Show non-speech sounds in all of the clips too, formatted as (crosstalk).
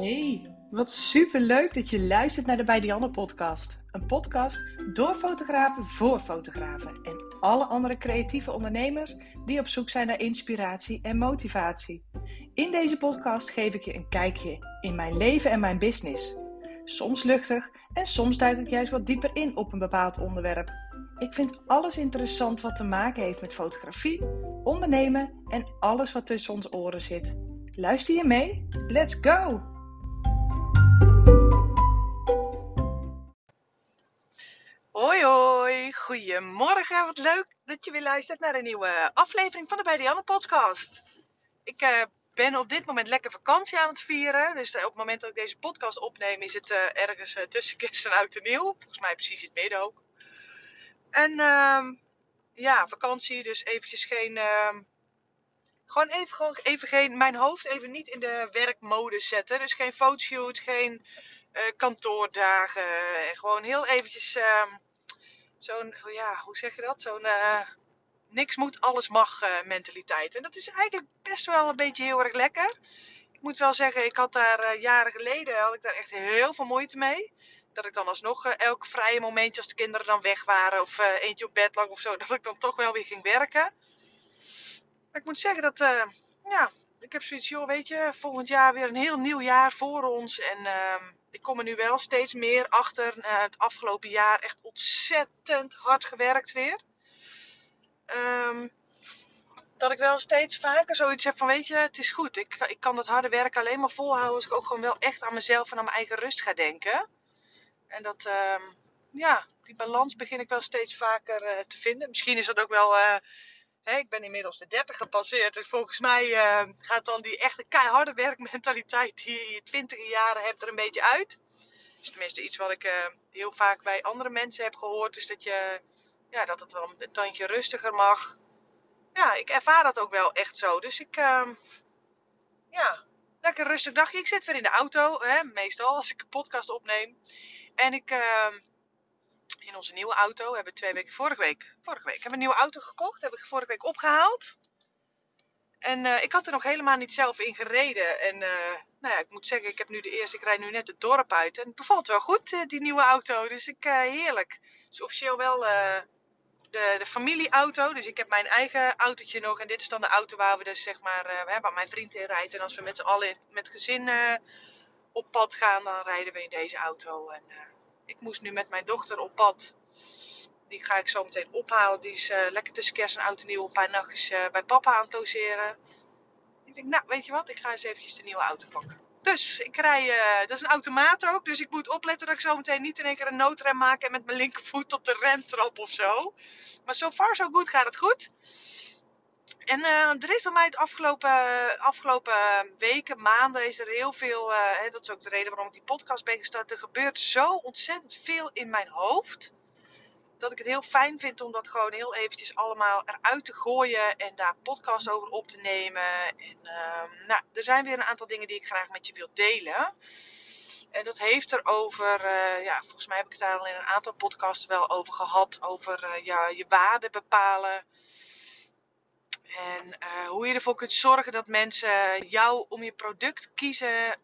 Hey, wat super leuk dat je luistert naar de Bij Dianne podcast. Een podcast door fotografen voor fotografen en alle andere creatieve ondernemers die op zoek zijn naar inspiratie en motivatie. In deze podcast geef ik je een kijkje in mijn leven en mijn business. Soms luchtig en soms duik ik juist wat dieper in op een bepaald onderwerp. Ik vind alles interessant wat te maken heeft met fotografie, ondernemen en alles wat tussen ons oren zit. Luister je mee? Let's go! Hoi hoi, goedemorgen. Wat leuk dat je weer luistert naar een nieuwe aflevering van de Bij podcast. Ik uh, ben op dit moment lekker vakantie aan het vieren. Dus op het moment dat ik deze podcast opneem is het uh, ergens tussen kerst en oud en nieuw. Volgens mij precies in het midden ook. En uh, ja, vakantie, dus eventjes geen... Ehm, gewoon even, gewoon even geen... Mijn hoofd even niet in de werkmodus zetten. Dus geen fotoshoot, geen kantoordagen. En gewoon heel eventjes ehm, zo'n, ja, hoe zeg je dat? Zo'n uh, niks moet, alles mag uh, mentaliteit. En dat is eigenlijk best wel een beetje heel erg lekker. Ik moet wel zeggen, ik had daar uh, jaren geleden had ik daar echt heel veel moeite mee. Dat ik dan alsnog elk vrije momentje als de kinderen dan weg waren of eentje op bed lag of zo, (laughs) dat ik dan toch wel weer ging werken. Maar ik moet zeggen dat, ja, ik heb zoiets, joh, weet je, volgend jaar weer een heel nieuw jaar voor ons. En ehm, ik kom er nu wel steeds meer achter. Uh, het afgelopen jaar echt ontzettend hard gewerkt weer. Um, dat ik wel steeds vaker zoiets heb van, weet je, het is goed. Ik, ik kan dat harde werk alleen maar volhouden als ik ook gewoon wel echt aan mezelf en aan mijn eigen rust ga denken. En dat, um, ja, die balans begin ik wel steeds vaker uh, te vinden. Misschien is dat ook wel... Ik ben inmiddels de 30 gepasseerd. Dus volgens mij uh, gaat dan die echte keiharde werkmentaliteit die je in je twintige jaren hebt er een beetje uit. Dus tenminste iets wat ik uh, heel vaak bij andere mensen heb gehoord. Is dat, je, ja, dat het wel een tandje rustiger mag. Ja, ik ervaar dat ook wel echt zo. Dus ik, uh, ja, lekker rustig dagje. Ik zit weer in de auto, hè, meestal als ik een podcast opneem. En ik in onze nieuwe auto. We hebben twee weken, vorige week, vorige week hebben we een nieuwe auto gekocht. Hebben we vorige week opgehaald. En uh, ik had er nog helemaal niet zelf in gereden. En uh, nou ja, ik moet zeggen, ik heb nu de eerste, ik rijd nu net het dorp uit. En het bevalt wel goed, uh, die nieuwe auto. Dus ik, heerlijk. Het is officieel wel de, de familieauto. Dus ik heb mijn eigen autootje nog. En dit is dan de auto waar we dus zeg maar, we hebben mijn vriend in rijdt. En als we met z'n allen met gezin op pad gaan, dan rijden we in deze auto. En ik moest nu met mijn dochter op pad. Die ga ik zo meteen ophalen. Die is uh, lekker tussen kerst en oud en nieuw een paar nachtjes uh, bij papa aan het logeren. Ik denk, nou, weet je wat? Ik ga eens eventjes de nieuwe auto pakken. Dus ik rij, uh, dat is een automaat ook. Dus ik moet opletten dat ik zo meteen niet in één keer een noodrem maak en met mijn linkervoet op de remtrap of zo. Maar so far zo goed gaat het goed. En uh, er is bij mij het afgelopen, afgelopen weken, maanden, is er heel veel. Uh, hè, dat is ook de reden waarom ik die podcast ben gestart. Er gebeurt zo ontzettend veel in mijn hoofd. Dat ik het heel fijn vind om dat gewoon heel eventjes allemaal eruit te gooien. En daar podcast over op te nemen. En uh, nou, er zijn weer een aantal dingen die ik graag met je wil delen. En dat heeft er over, ja, volgens mij heb ik het daar al in een aantal podcasts wel over gehad. Over ja, je waarde bepalen. En uh, hoe je ervoor kunt zorgen dat mensen jou om je product kiezen.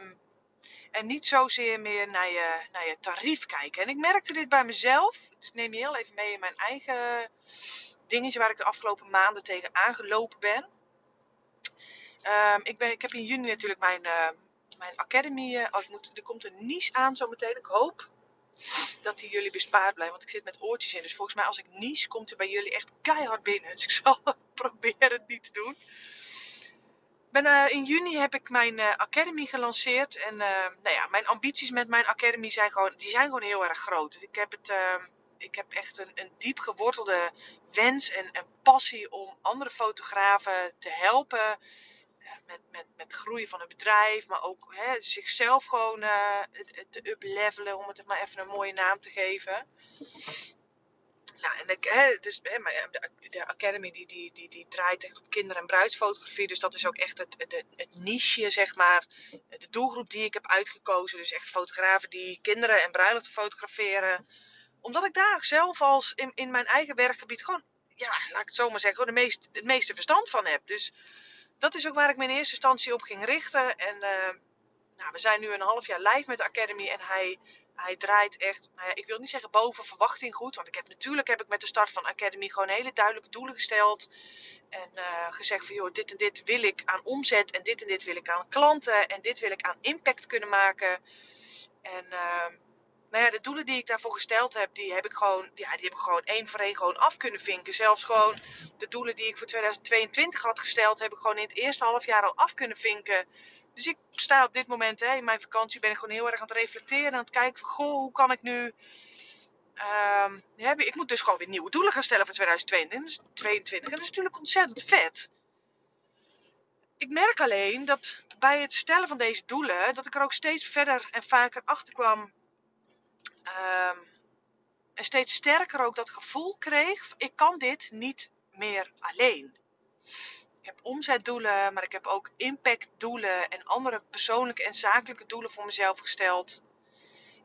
Um, en niet zozeer meer naar je, naar je tarief kijken. En ik merkte dit bij mezelf. Dus ik neem je heel even mee in mijn eigen dingetje waar ik de afgelopen maanden tegen aangelopen ben. Um, ik, ben ik heb in juni natuurlijk mijn, uh, mijn academy. Oh, er komt een nies aan zometeen. Ik hoop dat die jullie bespaard blijven. Want ik zit met oortjes in. Dus volgens mij als ik nies, komt er bij jullie echt keihard binnen. Dus ik (laughs) zal proberen het niet te doen. Ben, uh, in juni heb ik mijn uh, academy gelanceerd. En uh, nou ja, mijn ambities met mijn academy zijn gewoon, die zijn gewoon heel erg groot. Dus ik heb, het, ik heb echt een, een diep gewortelde wens en, en passie om andere fotografen te helpen met, met, met groei van een bedrijf, maar ook hè, zichzelf gewoon uh, te uplevelen, om het maar even een mooie naam te geven. Nou, en ik, hè, dus, hè, de, de Academy die, die, die, die draait echt op kinder- en bruidsfotografie. Dus dat is ook echt het, het, het niche, zeg maar. De doelgroep die ik heb uitgekozen. Dus echt fotografen die kinderen en bruiloften fotograferen. Omdat ik daar zelf als in, in mijn eigen werkgebied gewoon, ja, laat ik het zo maar zeggen, de meest, het meeste verstand van heb. Dus dat is ook waar ik me in eerste instantie op ging richten. En uh, nou, we zijn nu een half jaar live met de Academy en hij, hij draait echt, nou ja, ik wil niet zeggen boven verwachting goed. Want ik heb natuurlijk heb ik met de start van Academy gewoon hele duidelijke doelen gesteld. En uh, gezegd van joh, dit en dit wil ik aan omzet en dit en dit wil ik aan klanten en dit wil ik aan impact kunnen maken. En uh, nou ja, de doelen die ik daarvoor gesteld heb, die heb ik gewoon, ja, die heb ik gewoon één voor één gewoon af kunnen vinken. Zelfs gewoon de doelen die ik voor 2022 had gesteld, heb ik gewoon in het eerste half jaar al af kunnen vinken. Dus ik sta op dit moment hè, in mijn vakantie, ben ik gewoon heel erg aan het reflecteren. Aan het kijken van, goh, hoe kan ik nu... Ja, ik moet dus gewoon weer nieuwe doelen gaan stellen voor 2022. En dat is natuurlijk ontzettend vet. Ik merk alleen dat bij het stellen van deze doelen, dat ik er ook steeds verder en vaker achter kwam Um, en steeds sterker ook dat gevoel kreeg: ik kan dit niet meer alleen. Ik heb omzetdoelen, maar ik heb ook impactdoelen en andere persoonlijke en zakelijke doelen voor mezelf gesteld.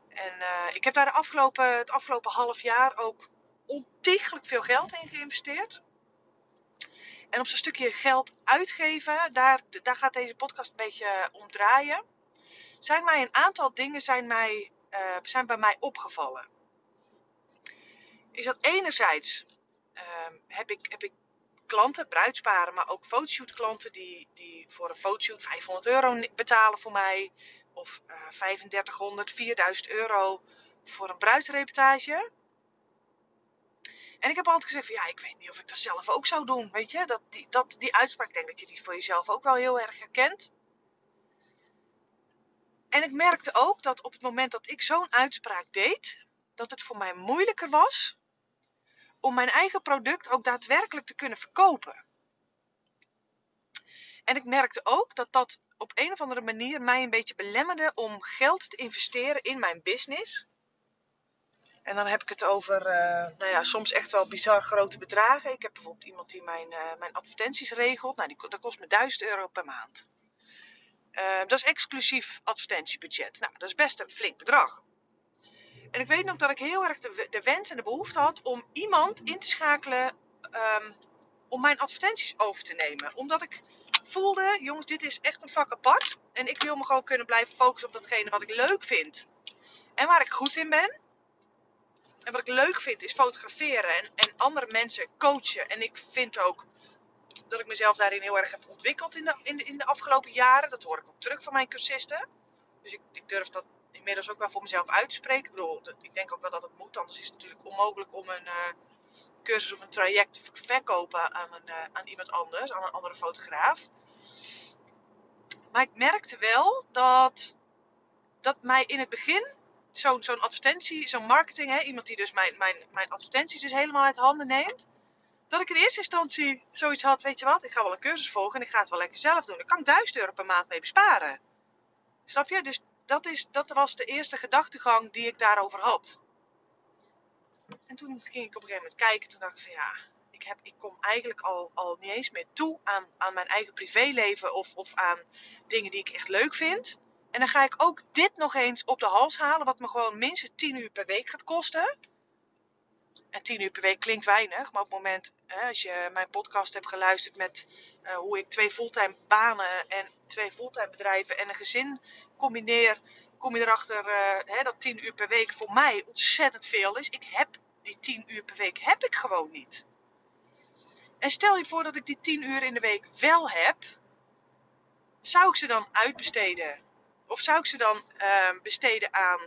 En uh, ik heb daar de afgelopen, het afgelopen half jaar ook ontiegelijk veel geld in geïnvesteerd. En op zo'n stukje geld uitgeven, daar, daar gaat deze podcast een beetje om draaien. Zijn mij een aantal dingen zijn mij uh, zijn bij mij opgevallen. Is dat enerzijds uh, heb, ik, heb ik klanten, bruidsparen, maar ook fotoshoot klanten die, die voor een fotoshoot 500 euro betalen voor mij. Of uh, 3500, 4000 euro voor een bruidsreportage. En ik heb altijd gezegd van ja, ik weet niet of ik dat zelf ook zou doen. Weet je, dat, die, dat, die uitspraak, denk dat je die voor jezelf ook wel heel erg herkent. En ik merkte ook dat op het moment dat ik zo'n uitspraak deed, dat het voor mij moeilijker was om mijn eigen product ook daadwerkelijk te kunnen verkopen. En ik merkte ook dat dat op een of andere manier mij een beetje belemmerde om geld te investeren in mijn business. En dan heb ik het over, uh, nou ja, soms echt wel bizar grote bedragen. Ik heb bijvoorbeeld iemand die mijn, uh, mijn advertenties regelt. Nou, die, dat kost me 1000 euro per maand. Uh, dat is exclusief advertentiebudget. Nou, dat is best een flink bedrag. En ik weet nog dat ik heel erg de, de wens en de behoefte had om iemand in te schakelen um, om mijn advertenties over te nemen. Omdat ik voelde, jongens, dit is echt een vak apart. En ik wil me gewoon kunnen blijven focussen op datgene wat ik leuk vind. En waar ik goed in ben. En wat ik leuk vind is fotograferen en, en andere mensen coachen. En ik vind ook dat ik mezelf daarin heel erg heb ontwikkeld in de, in de, in de afgelopen jaren. Dat hoor ik ook terug van mijn cursisten. Dus ik, ik durf dat inmiddels ook wel voor mezelf uit te spreken. Ik bedoel, ik denk ook wel dat het moet. Anders is het natuurlijk onmogelijk om een uh, cursus of een traject te verkopen aan, een, uh, aan iemand anders, aan een andere fotograaf. Maar ik merkte wel dat, dat mij in het begin zo'n zo'n advertentie, zo'n marketing, hè, iemand die dus mijn, mijn, mijn advertenties dus helemaal uit handen neemt dat ik in eerste instantie zoiets had, weet je wat, ik ga wel een cursus volgen en ik ga het wel lekker zelf doen. Daar kan ik 1000 euro per maand mee besparen. Snap je? Dus dat, is, dat was de eerste gedachtegang die ik daarover had. En toen ging ik op een gegeven moment kijken, toen dacht ik van ja, ik, heb, ik kom eigenlijk al, al niet eens meer toe aan, aan mijn eigen privéleven of, of aan dingen die ik echt leuk vind. En dan ga ik ook dit nog eens op de hals halen, wat me gewoon minstens 10 uur per week gaat kosten. En 10 uur per week klinkt weinig, maar op het moment, als je mijn podcast hebt geluisterd met uh, hoe ik twee fulltime banen en twee fulltime bedrijven en een gezin combineer, kom je erachter uh, hè, dat 10 uur per week voor mij ontzettend veel is. Ik heb die 10 uur per week heb ik gewoon niet. En stel je voor dat ik die 10 uur in de week wel heb, zou ik ze dan uitbesteden? Of zou ik ze dan uh, besteden aan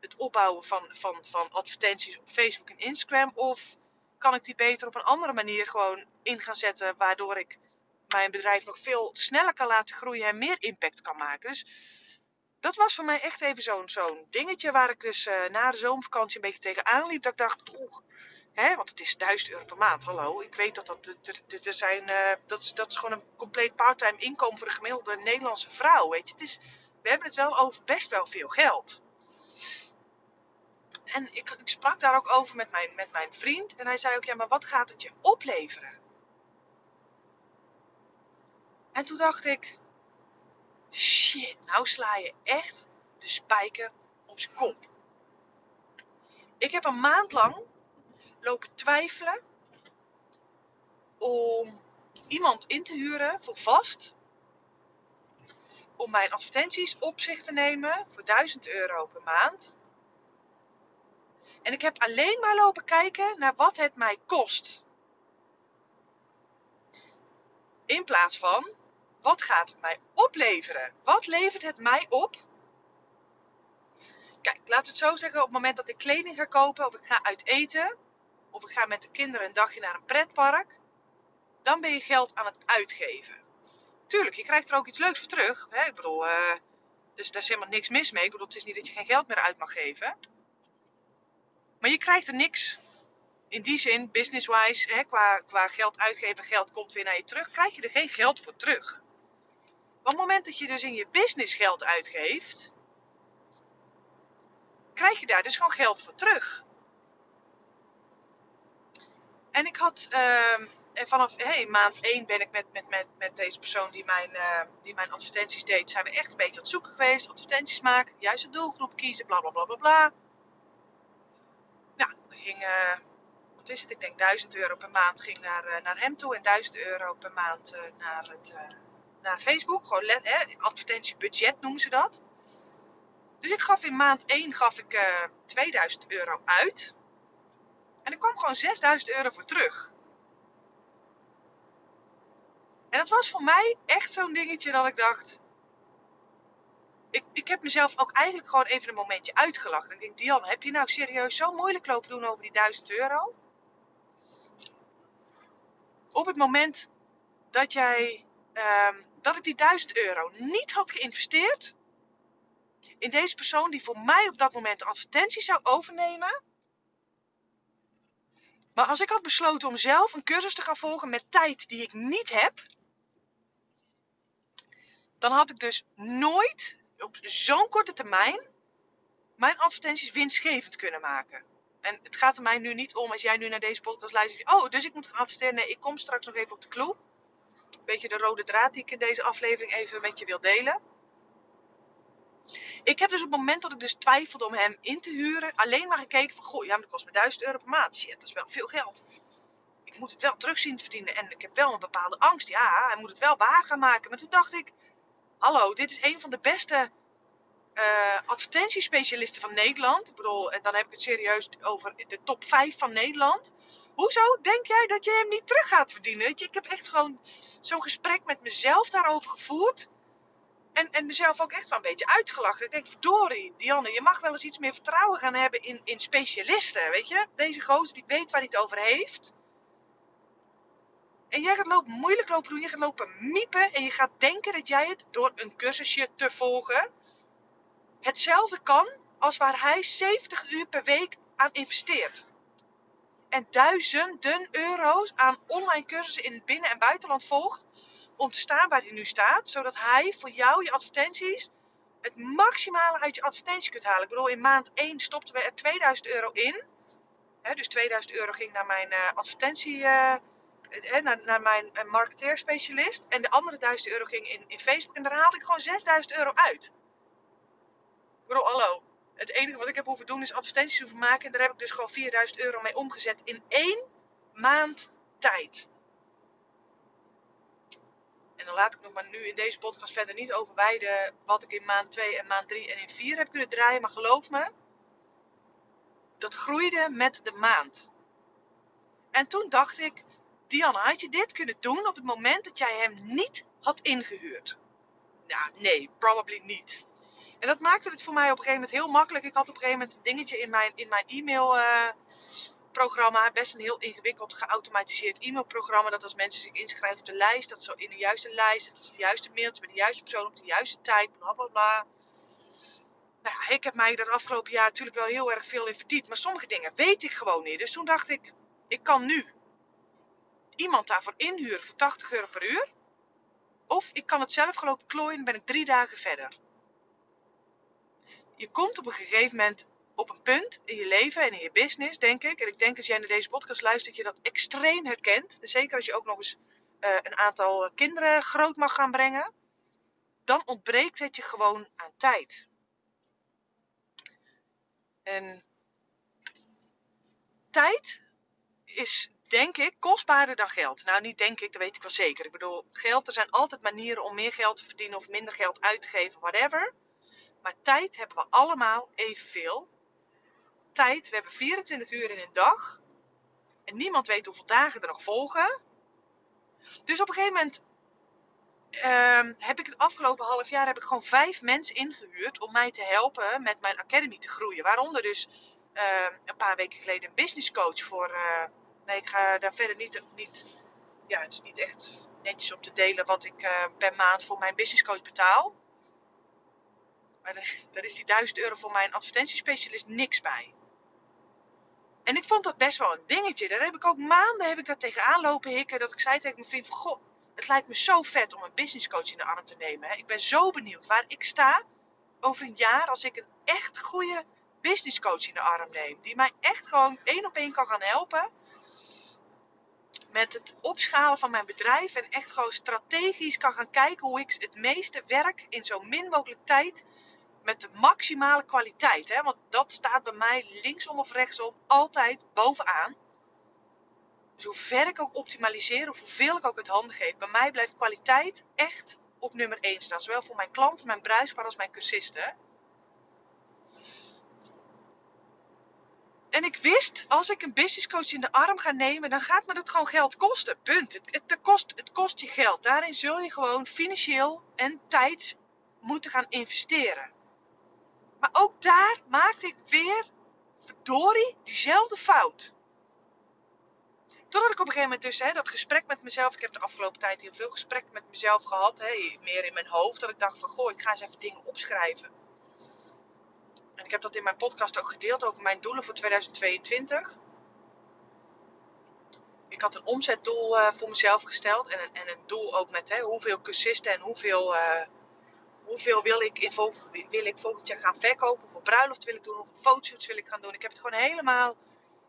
het opbouwen van, van, van advertenties op Facebook en Instagram? Of kan ik die beter op een andere manier gewoon in gaan zetten, waardoor ik mijn bedrijf nog veel sneller kan laten groeien en meer impact kan maken? Dus dat was voor mij echt even zo'n zo'n dingetje waar ik dus uh, na de zomervakantie een beetje tegenaan liep. Dat ik dacht, oeh, hè, want het is 1000 euro per maand, hallo. Ik weet dat dat, er, zijn, uh, dat, is, dat is gewoon een compleet parttime inkomen voor een gemiddelde Nederlandse vrouw, weet je. Het is, we hebben het wel over best wel veel geld. En ik, ik, sprak daar ook over met mijn, met mijn vriend. En hij zei ook, ja, maar wat gaat het je opleveren? En toen dacht ik, shit, nou sla je echt de spijker op zijn kop. Ik heb een maand lang lopen twijfelen om iemand in te huren voor vast. om mijn advertenties op zich te nemen voor 1000 euro per maand. En ik heb alleen maar lopen kijken naar wat het mij kost. In plaats van, wat gaat het mij opleveren? Wat levert het mij op? Kijk, laten we het zo zeggen, op het moment dat ik kleding ga kopen of ik ga uit eten, of ik ga met de kinderen een dagje naar een pretpark, dan ben je geld aan het uitgeven. Tuurlijk, je krijgt er ook iets leuks voor terug. Hè? Ik bedoel, uh, dus daar is helemaal niks mis mee. Ik bedoel, het is niet dat je geen geld meer uit mag geven. Maar je krijgt er niks. In die zin, business-wise, qua, qua geld uitgeven, geld komt weer naar je terug, krijg je er geen geld voor terug. op het moment dat je dus in je business geld uitgeeft, krijg je daar dus gewoon geld voor terug. En ik had uh, vanaf hey, maand 1 ben ik met, met, met, met deze persoon die mijn, uh, die mijn advertenties deed, zijn we echt een beetje aan het zoeken geweest. Advertenties maken, juiste doelgroep kiezen, bla bla bla bla bla. Ging, uh, wat is het? Ik denk 1000 euro per maand ging naar, uh, naar hem toe en 1000 euro per maand naar, het, naar Facebook. Gewoon let, hè, advertentiebudget noemen ze dat. Dus ik gaf in maand 1 gaf ik 2000 euro uit. En er kwam gewoon 6000 euro voor terug. En dat was voor mij echt zo'n dingetje dat ik dacht. Ik, ik heb mezelf ook eigenlijk gewoon even een momentje uitgelachen. Ik denk, Diane, heb je nou serieus zo moeilijk lopen doen over die 1000 euro? Op het moment dat jij, um, dat ik die 1000 euro niet had geïnvesteerd in deze persoon die voor mij op dat moment de advertentie zou overnemen, maar als ik had besloten om zelf een cursus te gaan volgen met tijd die ik niet heb, dan had ik dus nooit op zo'n korte termijn mijn advertenties winstgevend kunnen maken. En het gaat er mij nu niet om als jij nu naar deze podcast luistert. Oh, dus ik moet gaan adverteren. Nee, ik kom straks nog even op de clue. Een beetje de rode draad die ik in deze aflevering even met je wil delen. Ik heb dus op het moment dat ik dus twijfelde om hem in te huren, alleen maar gekeken van, goh, ja, maar dat kost me 1000 euro per maand. Shit, dat is wel veel geld. Ik moet het wel terug zien verdienen en ik heb wel een bepaalde angst. Ja, hij moet het wel waar gaan maken. Maar toen dacht ik, hallo, dit is een van de beste uh, advertentiespecialisten van Nederland. Ik bedoel, en dan heb ik het serieus over de top 5 van Nederland. Hoezo denk jij dat je hem niet terug gaat verdienen? Ik heb echt gewoon zo'n gesprek met mezelf daarover gevoerd. En, en mezelf ook echt wel een beetje uitgelachen. Ik denk, verdorie, Dianne, je mag wel eens iets meer vertrouwen gaan hebben in, in specialisten, weet je? Deze gozer die weet waar hij het over heeft. En jij gaat moeilijk lopen doen, je gaat lopen miepen en je gaat denken dat jij het door een cursusje te volgen hetzelfde kan als waar hij 70 uur per week aan investeert. En duizenden euro's aan online cursussen in het binnen- en buitenland volgt om te staan waar hij nu staat, zodat hij voor jou je advertenties het maximale uit je advertentie kunt halen. Ik bedoel, in maand 1 stopten we er 2000 euro in. dus 2000 euro ging naar mijn uh, advertentie, uh, naar, naar, mijn marketeerspecialist. En de andere 1000 euro ging in, in Facebook. En daar haalde ik gewoon 6000 euro uit. Ik bedoel, hallo. Het enige wat ik heb hoeven doen is advertenties hoeven maken. En daar heb ik dus gewoon 4000 euro mee omgezet in één maand tijd. En dan laat ik nog maar nu in deze podcast verder niet over beide wat ik in maand 2 en maand 3 en in 4 heb kunnen draaien. Maar geloof me, dat groeide met de maand. En toen dacht ik, Diana, had je dit kunnen doen op het moment dat jij hem niet had ingehuurd? Nou, nee, probably niet. En dat maakte het voor mij op een gegeven moment heel makkelijk. Ik had op een gegeven moment een dingetje in mijn, in mijn e-mail uh, programma. Best een heel ingewikkeld geautomatiseerd e-mailprogramma. Dat als mensen zich inschrijven op de lijst, dat zo in de juiste lijst, dat ze de juiste mailtje bij de juiste persoon op de juiste tijd, bla bla bla. Nou, ik heb mij er afgelopen jaar natuurlijk wel heel erg veel in verdiept. Maar sommige dingen weet ik gewoon niet. Dus toen dacht ik, ik kan nu iemand daarvoor inhuren voor 80 euro per uur. Of ik kan het zelf gelopen klooien en ben ik drie dagen verder. Je komt op een gegeven moment op een punt in je leven en in je business, denk ik. En ik denk als jij naar deze podcast luistert, dat je dat extreem herkent. Zeker als je ook nog eens uh, een aantal kinderen groot mag gaan brengen. Dan ontbreekt het je gewoon aan tijd. En tijd is denk ik, kostbaarder dan geld. Nou, niet denk ik, dat weet ik wel zeker. Ik bedoel, geld, er zijn altijd manieren om meer geld te verdienen of minder geld uit te geven, whatever. Maar tijd hebben we allemaal evenveel. Tijd, we hebben 24 uur in een dag. En niemand weet hoeveel dagen er nog volgen. Dus op een gegeven moment ehm, heb ik het afgelopen half jaar heb ik gewoon vijf mensen ingehuurd om mij te helpen met mijn academy te groeien. Waaronder dus ehm, een paar weken geleden een business coach voor. Uh, nee, ik ga daar verder niet, niet. Ja, het is niet echt netjes om te delen wat ik uh, per maand voor mijn business coach betaal. Maar daar is die 1000 euro voor mijn advertentiespecialist niks bij. En ik vond dat best wel een dingetje. Daar heb ik ook maanden heb ik daar tegenaan lopen hikken. Dat ik zei tegen mijn vriend: Goh, het lijkt me zo vet om een business coach in de arm te nemen. Ik ben zo benieuwd waar ik sta over een jaar als ik een echt goede business coach in de arm neem. Die mij echt gewoon één op één kan gaan helpen. Met het opschalen van mijn bedrijf. En echt gewoon strategisch kan gaan kijken hoe ik het meeste werk in zo min mogelijk tijd met de maximale kwaliteit. Hè? Want dat staat bij mij linksom of rechtsom altijd bovenaan. Dus ik ook optimaliseer, of hoeveel ik ook het handen geef, bij mij blijft kwaliteit echt op nummer 1 staan. Zowel voor mijn klanten, mijn bruisbaar als mijn cursisten. En ik wist, als ik een business coach in de arm ga nemen, dan gaat me dat gewoon geld kosten. Punt. Het, het, kost, het kost je geld. Daarin zul je gewoon financieel en tijd moeten gaan investeren. Maar ook daar maakte ik weer, verdorie, diezelfde fout. Totdat ik op een gegeven moment dus hè, dat gesprek met mezelf, ik heb de afgelopen tijd heel veel gesprekken met mezelf gehad, hè, meer in mijn hoofd, dat ik dacht van goh, ik ga eens even dingen opschrijven. Ik heb dat in mijn podcast ook gedeeld over mijn doelen voor 2022. Ik had een omzetdoel uh, voor mezelf gesteld en en een doel ook met hè, hoeveel cursisten en hoeveel uh, hoeveel wil ik, in, wil ik volgend jaar gaan verkopen? Voor bruiloft wil ik doen? Hoeveel fotoshoots wil ik gaan doen? Ik heb het gewoon helemaal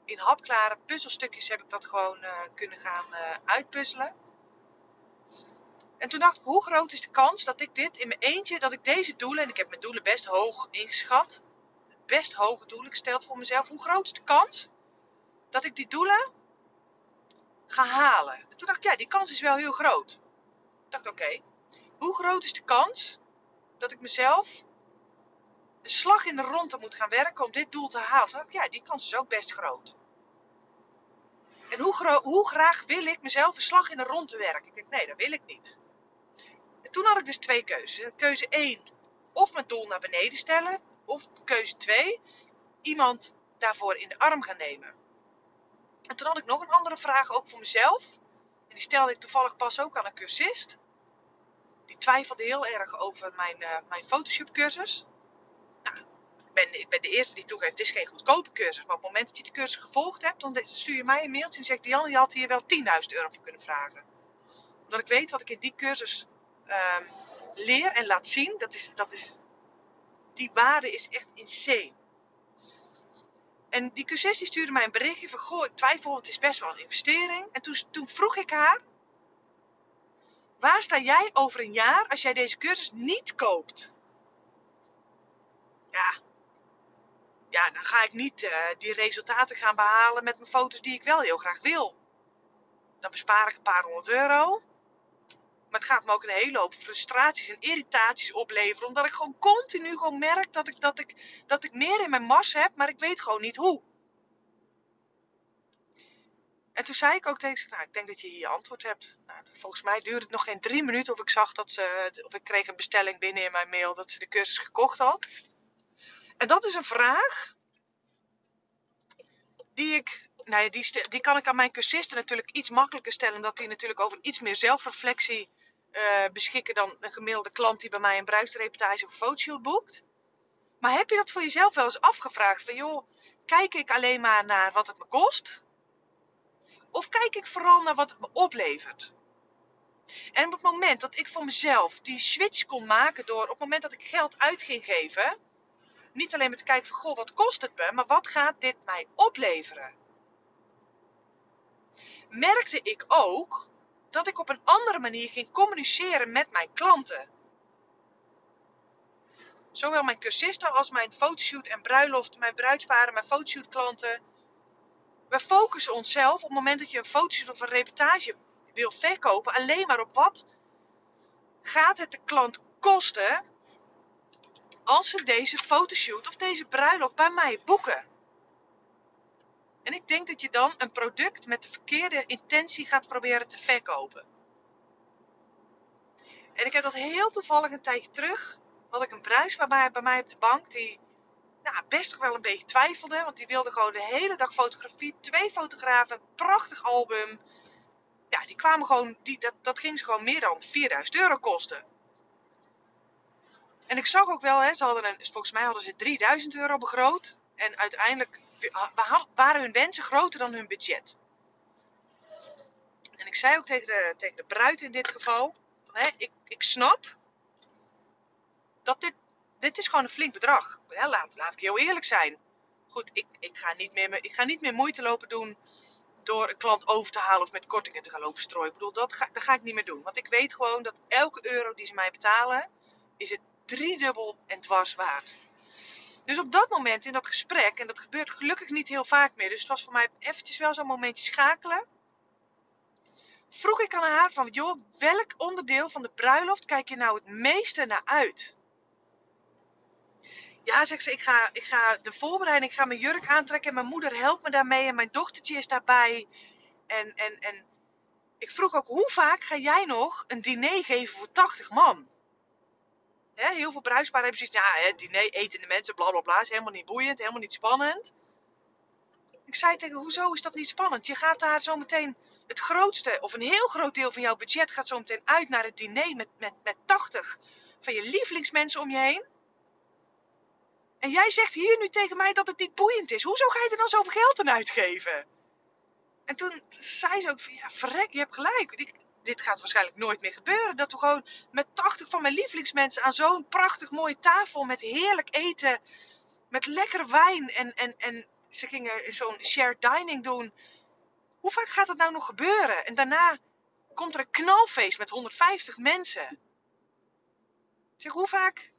in hapklare puzzelstukjes heb ik dat gewoon uh, kunnen gaan uitpuzzelen. En toen dacht ik, hoe groot is de kans dat ik dit in mijn eentje, dat ik deze doelen, en ik heb mijn doelen best hoog ingeschat, best hoge doelen gesteld voor mezelf. Hoe groot is de kans dat ik die doelen ga halen? En toen dacht ik, ja, die kans is wel heel groot. Ik dacht, oké, hoe groot is de kans dat ik mezelf een slag in de ronde moet gaan werken om dit doel te halen. Ja, die kans is ook best groot. En hoe, hoe graag wil ik mezelf een slag in de ronde werken? Ik denk, nee, dat wil ik niet. En toen had ik dus twee keuzes. Keuze 1, of mijn doel naar beneden stellen. Of keuze 2, iemand daarvoor in de arm gaan nemen. En toen had ik nog een andere vraag, ook voor mezelf. En die stelde ik toevallig pas ook aan een cursist die twijfelde heel erg over mijn, uh, mijn Photoshop cursus. Nou, ik ben, de eerste die toegeeft, het is geen goedkope cursus. Maar op het moment dat je de cursus gevolgd hebt, dan stuur je mij een mailtje en zegt Jan, je had hier wel 10.000 euro voor kunnen vragen. Omdat ik weet wat ik in die cursus um, leer en laat zien, dat is, dat is, die waarde is echt insane. En die cursist die stuurde mij een berichtje van, goh, ik twijfel, want het is best wel een investering. En toen, toen vroeg ik haar, Waar sta jij over een jaar als jij deze cursus niet koopt? Ja, ja dan ga ik niet uh, die resultaten gaan behalen met mijn foto's die ik wel heel graag wil. Dan bespaar ik een paar honderd euro. Maar het gaat me ook een hele hoop frustraties en irritaties opleveren. Omdat ik gewoon continu gewoon merk dat ik, dat ik, dat ik meer in mijn mars heb, maar ik weet gewoon niet hoe. En toen zei ik ook tegen ze, nou, ik denk dat je hier antwoord hebt. Nou, volgens mij duurde het nog geen drie minuten of ik zag dat ze, of ik kreeg een bestelling binnen in mijn mail dat ze de cursus gekocht had. En dat is een vraag die ik, nou die, die kan ik aan mijn cursisten natuurlijk iets makkelijker stellen, omdat die natuurlijk over iets meer zelfreflectie uh, beschikken dan een gemiddelde klant die bij mij een bruidsreportage of fotoshoot boekt. Maar heb je dat voor jezelf wel eens afgevraagd? Van joh, kijk ik alleen maar naar wat het me kost? Of kijk ik vooral naar wat het me oplevert? En op het moment dat ik voor mezelf die switch kon maken door op het moment dat ik geld uit ging geven, niet alleen met te kijken van goh, wat kost het me, maar wat gaat dit mij opleveren? Merkte ik ook dat ik op een andere manier ging communiceren met mijn klanten. Zowel mijn cursisten als mijn fotoshoot en bruiloft, mijn bruidsparen, mijn fotoshoot klanten We focussen onszelf op het moment dat je een fotoshoot of een reportage wil verkopen alleen maar op wat gaat het de klant kosten als ze deze fotoshoot of deze bruiloft bij mij boeken. En ik denk dat je dan een product met de verkeerde intentie gaat proberen te verkopen. En ik heb dat heel toevallig een tijdje terug. Had ik een bruis bij mij, bij mij op de bank die nou, best nog wel een beetje twijfelde. Want die wilde gewoon de hele dag fotografie. Twee fotografen, prachtig album. Ja, die kwamen gewoon, die, dat, dat ging ze gewoon meer dan 4000 euro kosten. En ik zag ook wel, hè, ze hadden een, volgens mij hadden ze 3000 euro begroot. En uiteindelijk waren hun wensen groter dan hun budget. En ik zei ook tegen de, tegen de bruid in dit geval: hè, ik, ik snap dat dit, dit is gewoon een flink bedrag. Ja, laat, laat ik heel eerlijk zijn. Goed, ik, ik, ga niet meer, ik ga niet meer moeite lopen doen door een klant over te halen of met kortingen te gaan lopen strooien. Ik bedoel, dat ga, dat ga ik niet meer doen. Want ik weet gewoon dat elke euro die ze mij betalen, is het driedubbel en dwars waard. Dus op dat moment in dat gesprek, en dat gebeurt gelukkig niet heel vaak meer, dus het was voor mij eventjes wel zo'n momentje schakelen. Vroeg ik aan haar van, joh, welk onderdeel van de bruiloft kijk je nou het meeste naar uit? Ja, zegt ze, ik ga, ik ga de voorbereiding, ik ga mijn jurk aantrekken en mijn moeder helpt me daarmee en mijn dochtertje is daarbij. En, en, en ik vroeg ook, hoe vaak ga jij nog een diner geven voor 80 man? Hè, heel veel bruidsparen hebben zoiets ja, hè, diner, etende mensen, bla bla bla, is helemaal niet boeiend, helemaal niet spannend. Ik zei tegen, hoezo is dat niet spannend? Je gaat daar zo meteen het grootste, of een heel groot deel van jouw budget gaat zo meteen uit naar het diner met, met, met 80 van je lievelingsmensen om je heen. En jij zegt hier nu tegen mij dat het niet boeiend is. Hoezo ga je er dan zoveel geld aan uitgeven? En toen zei ze ook, ja, verrek, je hebt gelijk dit gaat waarschijnlijk nooit meer gebeuren. Dat we gewoon met 80 van mijn lievelingsmensen aan zo'n prachtig mooie tafel met heerlijk eten, met lekkere wijn en, en, en ze gingen zo'n shared dining doen. Hoe vaak gaat dat nou nog gebeuren? En daarna komt er een knalfeest met 150 mensen. Zeg, hoe vaak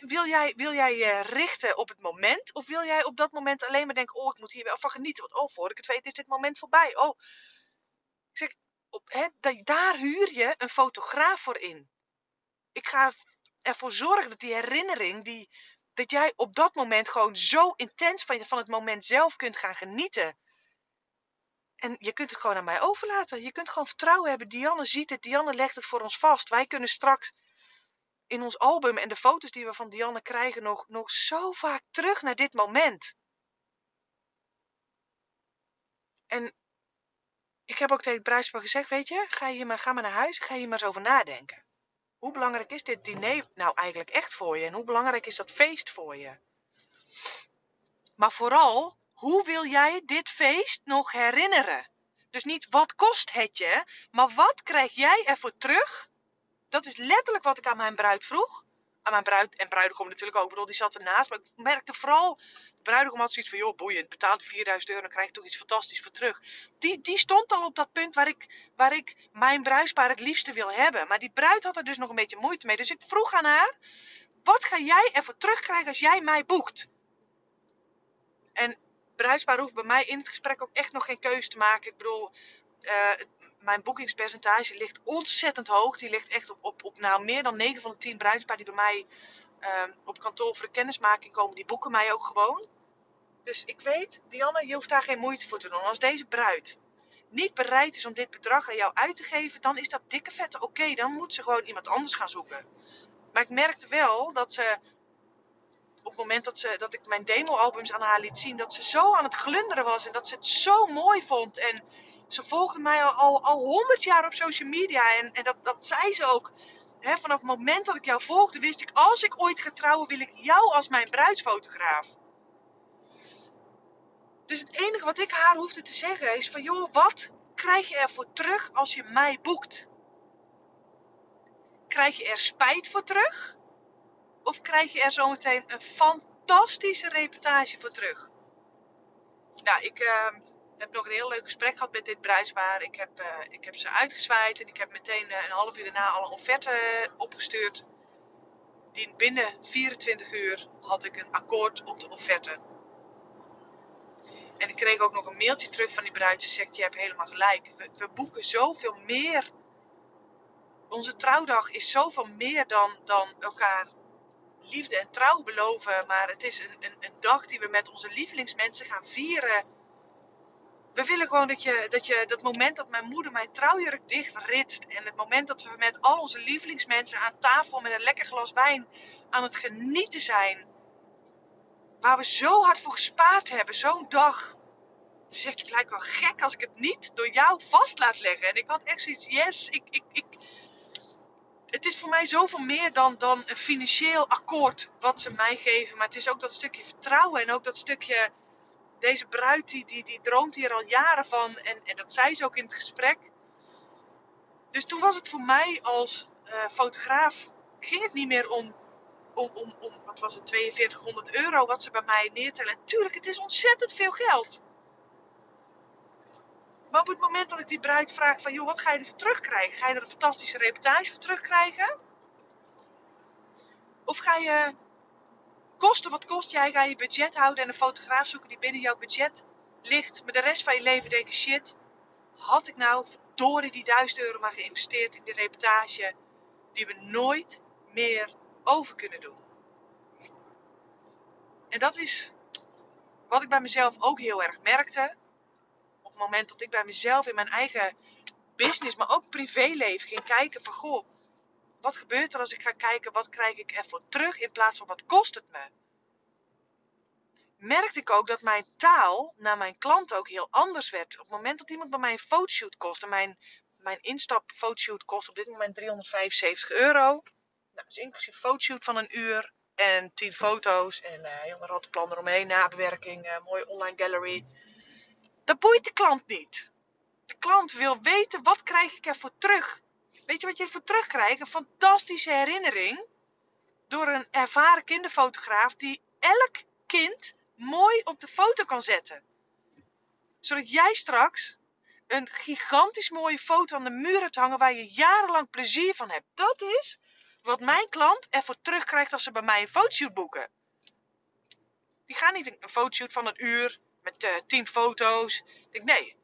wil jij, wil jij je richten op het moment? Of wil jij op dat moment alleen maar denken, oh, ik moet hier wel van genieten. Want oh, voor ik het weet is dit moment voorbij. Oh, ik zeg, op, daar huur je een fotograaf voor in. Ik ga ervoor zorgen dat die herinnering, die, dat jij op dat moment gewoon zo intens van, van het moment zelf kunt gaan genieten. En je kunt het gewoon aan mij overlaten. Je kunt gewoon vertrouwen hebben. Dianne ziet het, Dianne legt het voor ons vast. Wij kunnen straks in ons album en de foto's die we van Dianne krijgen nog, nog zo vaak terug naar dit moment. En ik heb ook tegen het bruidspaar gezegd, weet je, ga, hier maar, ga maar naar huis, ga hier maar eens over nadenken. Hoe belangrijk is dit diner nou eigenlijk echt voor je? En hoe belangrijk is dat feest voor je? Maar vooral, hoe wil jij dit feest nog herinneren? Dus niet wat kost het je, maar wat krijg jij ervoor terug? Dat is letterlijk wat ik aan mijn bruid vroeg. Aan mijn bruid en bruidegom natuurlijk ook. Die zat ernaast. Maar ik merkte vooral bruidegom had zoiets van, joh, boeiend, betaalt 4000 euro, dan krijg je toch iets fantastisch voor terug. Die, die stond al op dat punt waar ik, waar ik mijn bruispaar het liefste wil hebben. Maar die bruid had er dus nog een beetje moeite mee. Dus ik vroeg aan haar, wat ga jij ervoor terugkrijgen als jij mij boekt? En bruidspaar hoeft bij mij in het gesprek ook echt nog geen keuze te maken. Ik bedoel, uh, mijn boekingspercentage ligt ontzettend hoog. Die ligt echt op, op, op nou, meer dan 9 van de 10 bruidspaar die bij mij Ehm, op kantoor voor de kennismaking komen, die boeken mij ook gewoon. Dus ik weet, Dianne, je hoeft daar geen moeite voor te doen. Als deze bruid niet bereid is om dit bedrag aan jou uit te geven, dan is dat dikke vette oké. dan moet ze gewoon iemand anders gaan zoeken. Maar ik merkte wel dat ze, op het moment dat, ze, dat ik mijn demo-albums aan haar liet zien, dat ze zo aan het glunderen was en dat ze het zo mooi vond. En ze volgde mij al honderd jaar op social media en, en dat, dat zei ze ook vanaf het moment dat ik jou volgde, wist ik, als ik ooit ga trouwen, wil ik jou als mijn bruidsfotograaf. Dus het enige wat ik haar hoefde te zeggen is van, joh, wat krijg je ervoor terug als je mij boekt? Krijg je er spijt voor terug? Of krijg je er zometeen een fantastische reportage voor terug? Nou, ik, uh, heb nog een heel leuk gesprek gehad met dit bruidspaar. Ik heb, uh, ik heb ze uitgezwaaid en ik heb meteen uh, een half uur daarna al een offerte opgestuurd. Die binnen 24 uur had ik een akkoord op de offerte. En ik kreeg ook nog een mailtje terug van die bruid. Ze zegt, je hebt helemaal gelijk. We, we boeken zoveel meer. Onze trouwdag is zoveel meer dan, dan elkaar liefde en trouw beloven. Maar het is een, een, een dag die we met onze lievelingsmensen gaan vieren. We willen gewoon dat je, dat je dat moment dat mijn moeder mijn trouwjurk dichtritst. En het moment dat we met al onze lievelingsmensen aan tafel met een lekker glas wijn aan het genieten zijn. Waar we zo hard voor gespaard hebben, zo'n dag. Ze zegt, het lijkt wel gek als ik het niet door jou vast laat leggen. En ik had echt zoiets, yes, ik, ik, ik, het is voor mij zoveel meer dan, dan een financieel akkoord wat ze mij geven. Maar het is ook dat stukje vertrouwen en ook dat stukje. Deze bruid die, die, die droomt hier al jaren van. En, en dat zei ze ook in het gesprek. Dus toen was het voor mij als uh, fotograaf. Ging het niet meer om, om, om, om. Wat was het? 4200 euro wat ze bij mij neertellen. Tuurlijk, het is ontzettend veel geld. Maar op het moment dat ik die bruid vraag van, joh, wat ga je ervoor terugkrijgen? Ga je er een fantastische reputatie voor terugkrijgen? Of ga je kosten wat kost jij, ga je budget houden en een fotograaf zoeken die binnen jouw budget ligt, met de rest van je leven denken, shit, had ik nou verdorie die duizend euro maar geïnvesteerd in die reportage die we nooit meer over kunnen doen. En dat is wat ik bij mezelf ook heel erg merkte moment dat ik bij mezelf in mijn eigen business, maar ook privéleven ging kijken van goh, wat gebeurt er als ik ga kijken wat krijg ik ervoor terug in plaats van wat kost het me? Merkte ik ook dat mijn taal naar mijn klanten ook heel anders werd. Op het moment dat iemand bij mij een fotoshoot kost, en mijn, mijn instap fotoshoot kost op dit moment 375 euro. Nou, dus inclusief fotoshoot van een uur en 10 foto's en uh, heel een plan eromheen, nabewerking, uh, mooie online gallery. Dat boeit de klant niet. De klant wil weten wat krijg ik ervoor terug. Weet je wat je ervoor terugkrijgt? Een fantastische herinnering door een ervaren kinderfotograaf die elk kind mooi op de foto kan zetten. Zodat jij straks een gigantisch mooie foto aan de muur hebt hangen waar je jarenlang plezier van hebt. Dat is wat mijn klant ervoor terugkrijgt als ze bij mij een fotoshoot boeken. Die gaan niet een fotoshoot van een uur met uh, tien foto's. Ik denk, nee.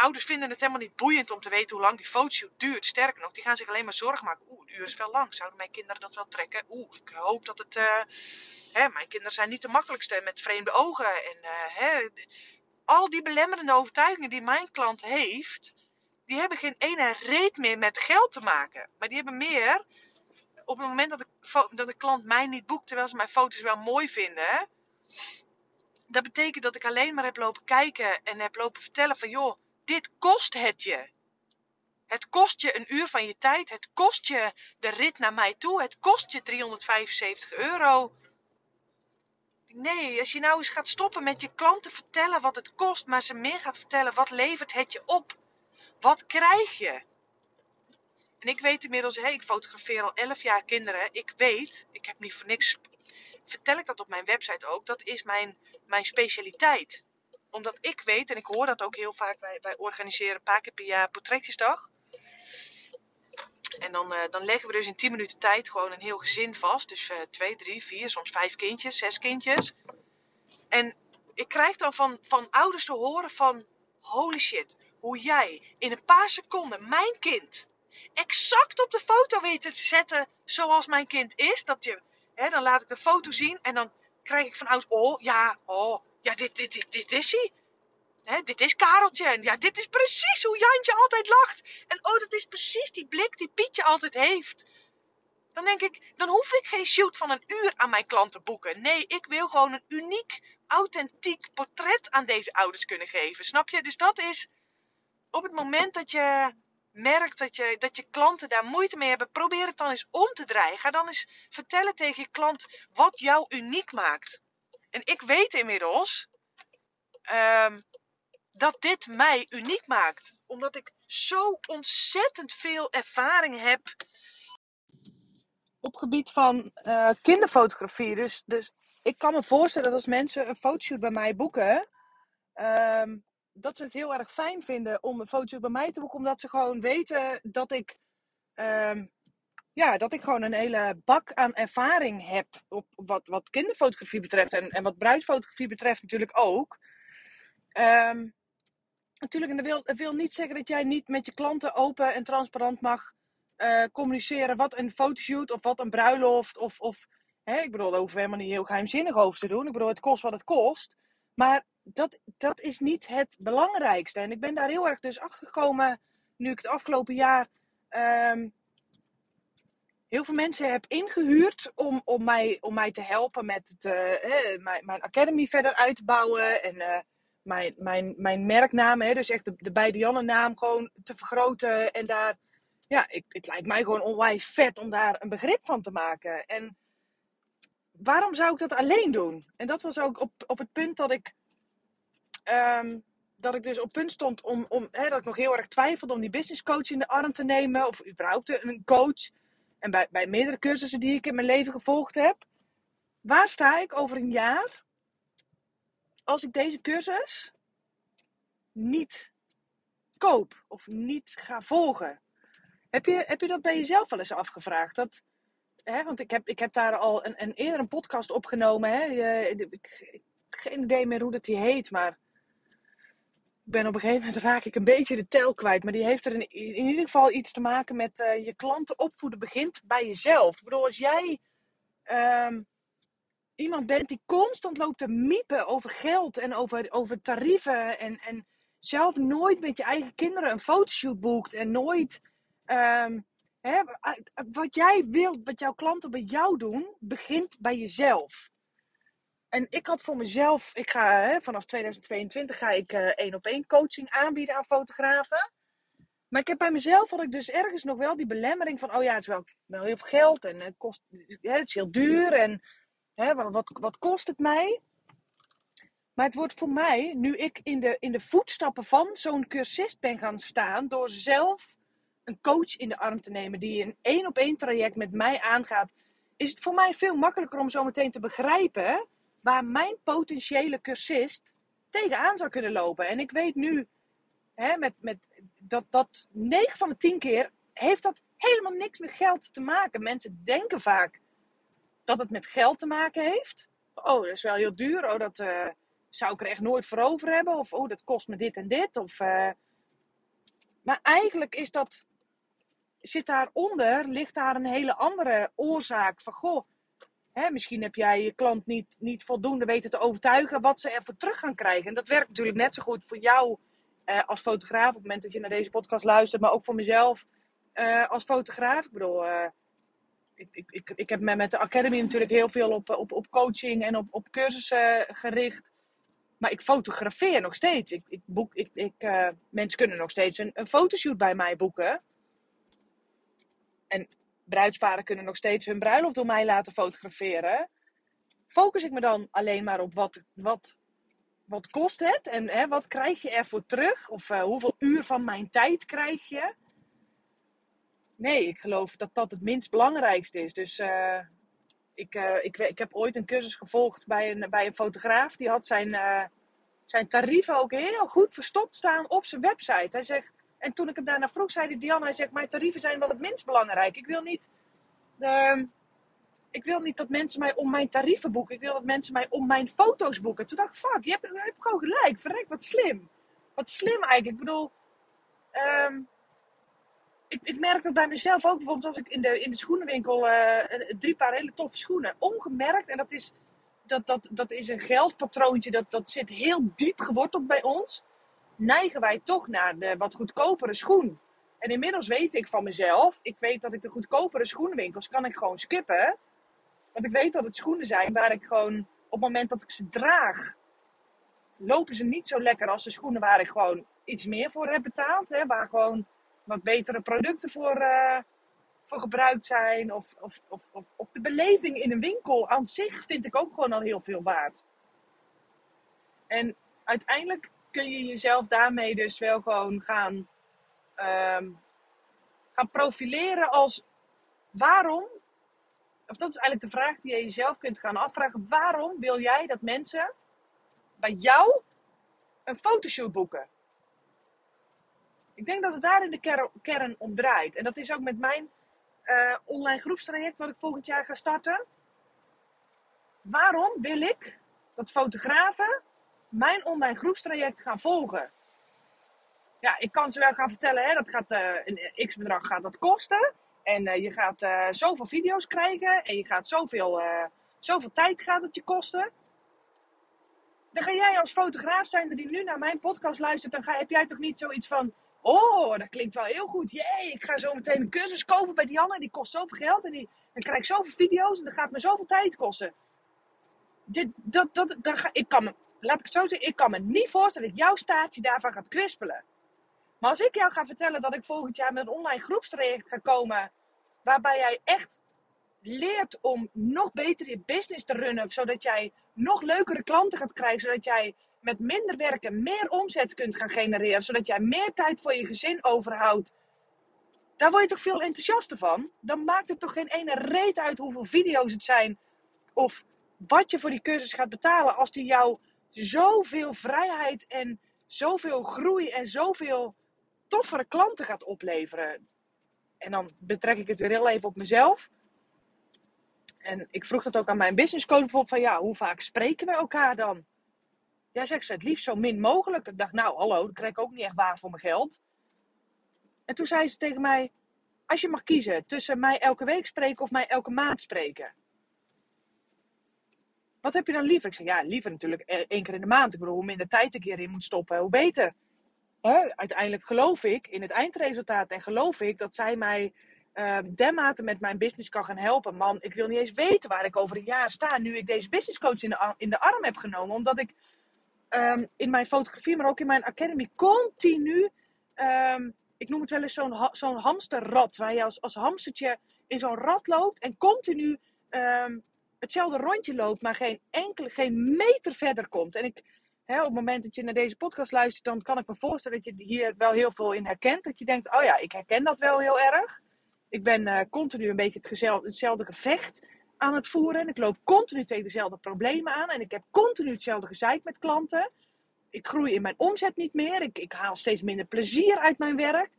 Ouders vinden het helemaal niet boeiend om te weten hoe lang die fotoshoot duurt. Sterker nog, die gaan zich alleen maar zorgen maken. Oeh, een uur is wel lang. Zouden mijn kinderen dat wel trekken? Oeh, ik hoop dat het... Uh, hè, mijn kinderen zijn niet de makkelijkste met vreemde ogen. En uh, hè, al die belemmerende overtuigingen die mijn klant heeft... Die hebben geen ene reet meer met geld te maken. Maar die hebben meer... Op het moment dat de, dat de klant mij niet boekt, terwijl ze mijn foto's wel mooi vinden dat betekent dat ik alleen maar heb lopen kijken en heb lopen vertellen van joh, dit kost het je. Het kost je een uur van je tijd. Het kost je de rit naar mij toe. Het kost je 375 euro. Nee, als je nou eens gaat stoppen met je klanten vertellen wat het kost, maar ze meer gaat vertellen wat levert het je op. Wat krijg je? En ik weet inmiddels, hey, ik fotografeer al 11 jaar kinderen. Ik weet, ik heb niet voor niks vertel ik dat op mijn website ook. Dat is mijn, mijn specialiteit. Omdat ik weet, en ik hoor dat ook heel vaak, wij, wij organiseren paar keer per jaar portretjesdag. En dan, uh, dan leggen we dus in 10 minuten tijd gewoon een heel gezin vast. Dus uh, twee, drie, vier, soms vijf kindjes, zes kindjes. En ik krijg dan van, van ouders te horen van... Holy shit, hoe jij in een paar seconden mijn kind exact op de foto weet te zetten zoals mijn kind is. Dat je Hè, dan laat ik de foto zien en dan krijg ik vanuit, oh ja, oh, ja, dit, dit, dit, dit is hij. Dit is Kareltje. En ja, dit is precies hoe Jantje altijd lacht. En oh, dat is precies die blik die Pietje altijd heeft. Dan denk ik, dan hoef ik geen shoot van een uur aan mijn klant te boeken. Nee, ik wil gewoon een uniek, authentiek portret aan deze ouders kunnen geven. Snap je? Dus dat is op het moment dat je merkt dat je, dat je klanten daar moeite mee hebben, probeer het dan eens om te draaien. Ga dan eens vertellen tegen je klant wat jou uniek maakt. En ik weet inmiddels um, dat dit mij uniek maakt. Omdat ik zo ontzettend veel ervaring heb op gebied van uh, kinderfotografie. Dus, dus ik kan me voorstellen dat als mensen een fotoshoot bij mij boeken, um, dat ze het heel erg fijn vinden om een foto bij mij te boeken. Omdat ze gewoon weten dat ik, ehm, ja, dat ik gewoon een hele bak aan ervaring heb. Op, wat, wat kinderfotografie betreft en, en wat bruidsfotografie betreft natuurlijk ook. Ehm, natuurlijk, en dat wil, wil niet zeggen dat jij niet met je klanten open en transparant mag eh, communiceren wat een fotoshoot of wat een bruiloft of, of hè, ik bedoel, we helemaal niet heel geheimzinnig over te doen. Ik bedoel, het kost wat het kost. Maar dat, dat is niet het belangrijkste. En ik ben daar heel erg dus achter gekomen nu ik het afgelopen jaar ehm, heel veel mensen heb ingehuurd om, om, mij, om mij te helpen met het, uh, mijn, mijn academy verder uit te bouwen. En uh, mijn, mijn, mijn merknaam, hè, dus echt de, de beide Janne naam gewoon te vergroten. En daar, ja, ik, het lijkt mij gewoon onwijs vet om daar een begrip van te maken. En waarom zou ik dat alleen doen? En dat was ook op, op het punt dat ik, um, dat ik dus op punt stond om, om hè, dat ik nog heel erg twijfelde om die business coach in de arm te nemen. Of überhaupt een coach. En bij, bij meerdere cursussen die ik in mijn leven gevolgd heb. Waar sta ik over een jaar als ik deze cursus niet koop of niet ga volgen? Heb je, heb je dat bij jezelf wel eens afgevraagd? Dat, hè, want ik heb, ik heb daar al een, een eerder een podcast opgenomen. Hè? Ik, ik, geen idee meer hoe dat die heet, maar ben op een gegeven moment raak ik een beetje de tel kwijt. Maar die heeft er in, ieder geval iets te maken met uh, je klanten opvoeden begint bij jezelf. Ik bedoel, als jij um, iemand bent die constant loopt te miepen over geld en over, over tarieven. En, en zelf nooit met je eigen kinderen een fotoshoot boekt. En nooit um, hè, wat jij wilt, wat jouw klanten bij jou doen, begint bij jezelf. En ik had voor mezelf, ik ga hè, vanaf 2022 ga ik uh, één op één coaching aanbieden aan fotografen. Maar ik heb bij mezelf had ik dus ergens nog wel die belemmering van, oh ja, het is wel, wel heel veel geld en het, kost, ja, het is heel duur en hè, wat, wat kost het mij? Maar het wordt voor mij, nu ik in de, in de voetstappen van zo'n cursist ben gaan staan, door zelf een coach in de arm te nemen die een één op één traject met mij aangaat, is het voor mij veel makkelijker om zo meteen te begrijpen waar mijn potentiële cursist tegenaan zou kunnen lopen. En ik weet nu hè, met, met, dat, dat 9 van de 10 keer heeft dat helemaal niks met geld te maken. Mensen denken vaak dat het met geld te maken heeft. Oh, dat is wel heel duur. Oh, dat uh, zou ik er echt nooit voor over hebben. Of oh, dat kost me dit en dit. Of, uh... Maar eigenlijk is dat, zit daaronder, ligt daar een hele andere oorzaak van goh Misschien heb jij je klant niet, niet voldoende weten te overtuigen wat ze ervoor terug gaan krijgen. En dat werkt natuurlijk net zo goed voor jou eh, als fotograaf op het moment dat je naar deze podcast luistert, maar ook voor mezelf uh, als fotograaf. Ik bedoel, uh, ik, ik, ik, ik heb me met de Academy natuurlijk heel veel op, op, op coaching en op, op cursussen gericht. Maar ik fotografeer nog steeds. Ik, ik boek, ik, ik, mensen kunnen nog steeds een, een fotoshoot bij mij boeken. En bruidsparen kunnen nog steeds hun bruiloft door mij laten fotograferen. Focus ik me dan alleen maar op wat, wat, wat kost het en hè, wat krijg je ervoor terug? Of uh, hoeveel uur van mijn tijd krijg je? Nee, ik geloof dat dat het minst belangrijkste is. Dus uh, ik, uh, ik, ik heb ooit een cursus gevolgd bij een, bij een fotograaf. Die had zijn, zijn tarieven ook heel goed verstopt staan op zijn website. Hij zegt, en toen ik hem daarna vroeg, zei hij, Diana, hij zegt, mijn tarieven zijn wel het minst belangrijk. Ik wil niet, uh, ik wil niet dat mensen mij om mijn tarieven boeken. Ik wil dat mensen mij om mijn foto's boeken. Toen dacht ik, fuck, je hebt, gewoon gelijk. Verrek, wat slim. Wat slim eigenlijk. Ik bedoel, um, ik, ik merk dat bij mezelf ook. Bijvoorbeeld als ik in de, in de schoenenwinkel uh, drie paar hele toffe schoenen. Ongemerkt. En dat is, dat, dat, dat is een geldpatroontje. Dat, dat zit heel diep geworteld bij ons neigen wij toch naar de wat goedkopere schoen. En inmiddels weet ik van mezelf, ik weet dat ik de goedkopere schoenenwinkels kan ik gewoon skippen. Want ik weet dat het schoenen zijn waar ik gewoon op het moment dat ik ze draag, lopen ze niet zo lekker als de schoenen waar ik gewoon iets meer voor heb betaald. Hè, waar gewoon wat betere producten voor, uh, voor gebruikt zijn. Of, of, of, of, of de beleving in een winkel aan zich vind ik ook gewoon al heel veel waard. En uiteindelijk kun je jezelf daarmee dus wel gewoon gaan, um, gaan profileren als waarom, of dat is eigenlijk de vraag die je jezelf kunt gaan afvragen, waarom wil jij dat mensen bij jou een fotoshoot boeken? Ik denk dat het daar in de kern om draait. En dat is ook met mijn uh, online groepstraject wat ik volgend jaar ga starten. Waarom wil ik dat fotografen mijn online groepstraject gaan volgen. Ja, ik kan ze wel gaan vertellen, hè, dat gaat uh, een x bedrag gaat dat kosten. En uh, je gaat uh, zoveel video's krijgen en je gaat zoveel, zoveel tijd gaat het je kosten. Dan ga jij als fotograaf zijn die nu naar mijn podcast luistert, dan ga, heb jij toch niet zoiets van, oh, dat klinkt wel heel goed. Jee, ik ga zo meteen een cursus kopen bij Dianne, die kost zoveel geld en die, dan krijg ik zoveel video's en dat gaat me zoveel tijd kosten. Dit, dat, dat, ik kan laat ik het zo zeggen, ik kan me niet voorstellen dat jouw staartje daarvan gaat kwispelen. Maar als ik jou ga vertellen dat ik volgend jaar met een online groepstraject ga komen, waarbij jij echt leert om nog beter je business te runnen, zodat jij nog leukere klanten gaat krijgen, zodat jij met minder werken meer omzet kunt gaan genereren, zodat jij meer tijd voor je gezin overhoudt. Daar word je toch veel enthousiaster van? Dan maakt het toch geen ene reet uit hoeveel video's het zijn of wat je voor die cursus gaat betalen als die jou zoveel vrijheid en zoveel groei en zoveel toffere klanten gaat opleveren. En dan betrek ik het weer heel even op mezelf. En ik vroeg dat ook aan mijn businesscoach bijvoorbeeld van ja, hoe vaak spreken we elkaar dan? Ja, zegt ze het liefst zo min mogelijk. Ik dacht, nou hallo, dan krijg ik ook niet echt waar voor mijn geld. En toen zei ze tegen mij, als je mag kiezen tussen mij elke week spreken of mij elke maand spreken. Wat heb je dan liever? Ik zei, ja, liever natuurlijk e-, één keer in de maand. Ik bedoel, hoe minder tijd ik hierin moet stoppen, hoe beter. Uiteindelijk geloof ik in het eindresultaat en geloof ik dat zij mij uh, dermate met mijn business kan gaan helpen. Man, ik wil niet eens weten waar ik over een jaar sta nu ik deze businesscoach in de, in de arm heb genomen. Omdat ik um, in mijn fotografie, maar ook in mijn academy continu, um, ik noem het wel eens zo'n zo'n hamsterrad. Waar je als, als hamstertje in zo'n rad loopt en continu hetzelfde rondje loopt, maar geen enkele, geen meter verder komt. En ik, hè, op het moment dat je naar deze podcast luistert, dan kan ik me voorstellen dat je hier wel heel veel in herkent. Dat je denkt, oh ja, ik herken dat wel heel erg. Ik ben uh, continu een beetje het hetzelfde gevecht aan het voeren. En ik loop continu tegen dezelfde problemen aan. En ik heb continu hetzelfde gezeik met klanten. Ik groei in mijn omzet niet meer. Ik, ik haal steeds minder plezier uit mijn werk.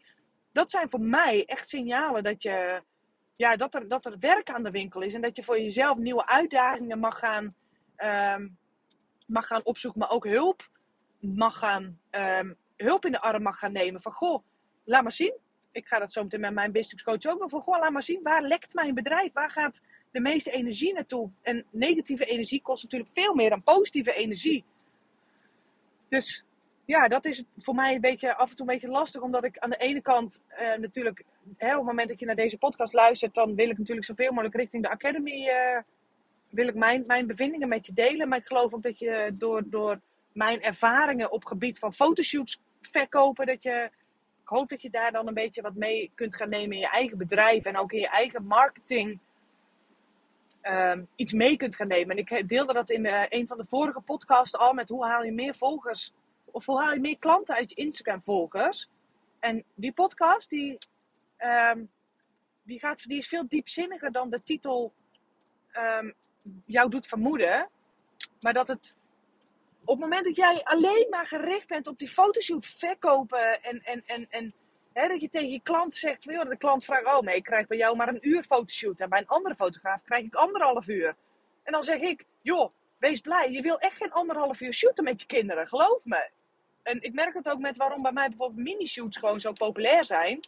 Dat zijn voor mij echt signalen dat, je, ja, dat, er, dat er werk aan de winkel is. En dat je voor jezelf nieuwe uitdagingen mag gaan, um, mag gaan opzoeken. Maar ook hulp mag gaan, um, hulp in de arm mag gaan nemen. Van goh, laat maar zien. Ik ga dat zo meteen met mijn business coach ook. Maar van goh, laat maar zien. Waar lekt mijn bedrijf? Waar gaat de meeste energie naartoe. En negatieve energie kost natuurlijk veel meer dan positieve energie. Dus ja, dat is voor mij een beetje, af en toe een beetje lastig. Omdat ik aan de ene kant uh, natuurlijk, op het moment dat je naar deze podcast luistert, dan wil ik natuurlijk zoveel mogelijk richting de Academy. Uh, wil ik mijn, mijn bevindingen met je delen. Maar ik geloof ook dat je door, door mijn ervaringen op gebied van fotoshoots verkopen, dat je. Ik hoop dat je daar dan een beetje wat mee kunt gaan nemen in je eigen bedrijf en ook in je eigen marketing um, iets mee kunt gaan nemen. En ik deelde dat in uh, een van de vorige podcasts al met hoe haal je meer volgers of hoe haal je meer klanten uit je Instagram volgers. En die podcast die, um, die, gaat, die is veel diepzinniger dan de titel um, jou doet vermoeden. Maar dat het op het moment dat jij alleen maar gericht bent op die fotoshoot verkopen en, en, en, en dat je tegen je klant zegt, joh, de klant vraagt, oh nee, ik krijg bij jou maar een uur fotoshoot. En bij een andere fotograaf krijg ik anderhalf uur. En dan zeg ik, joh, wees blij. Je wil echt geen anderhalf uur shooten met je kinderen, geloof me. En ik merk het ook met waarom bij mij bijvoorbeeld mini-shoots gewoon zo populair zijn.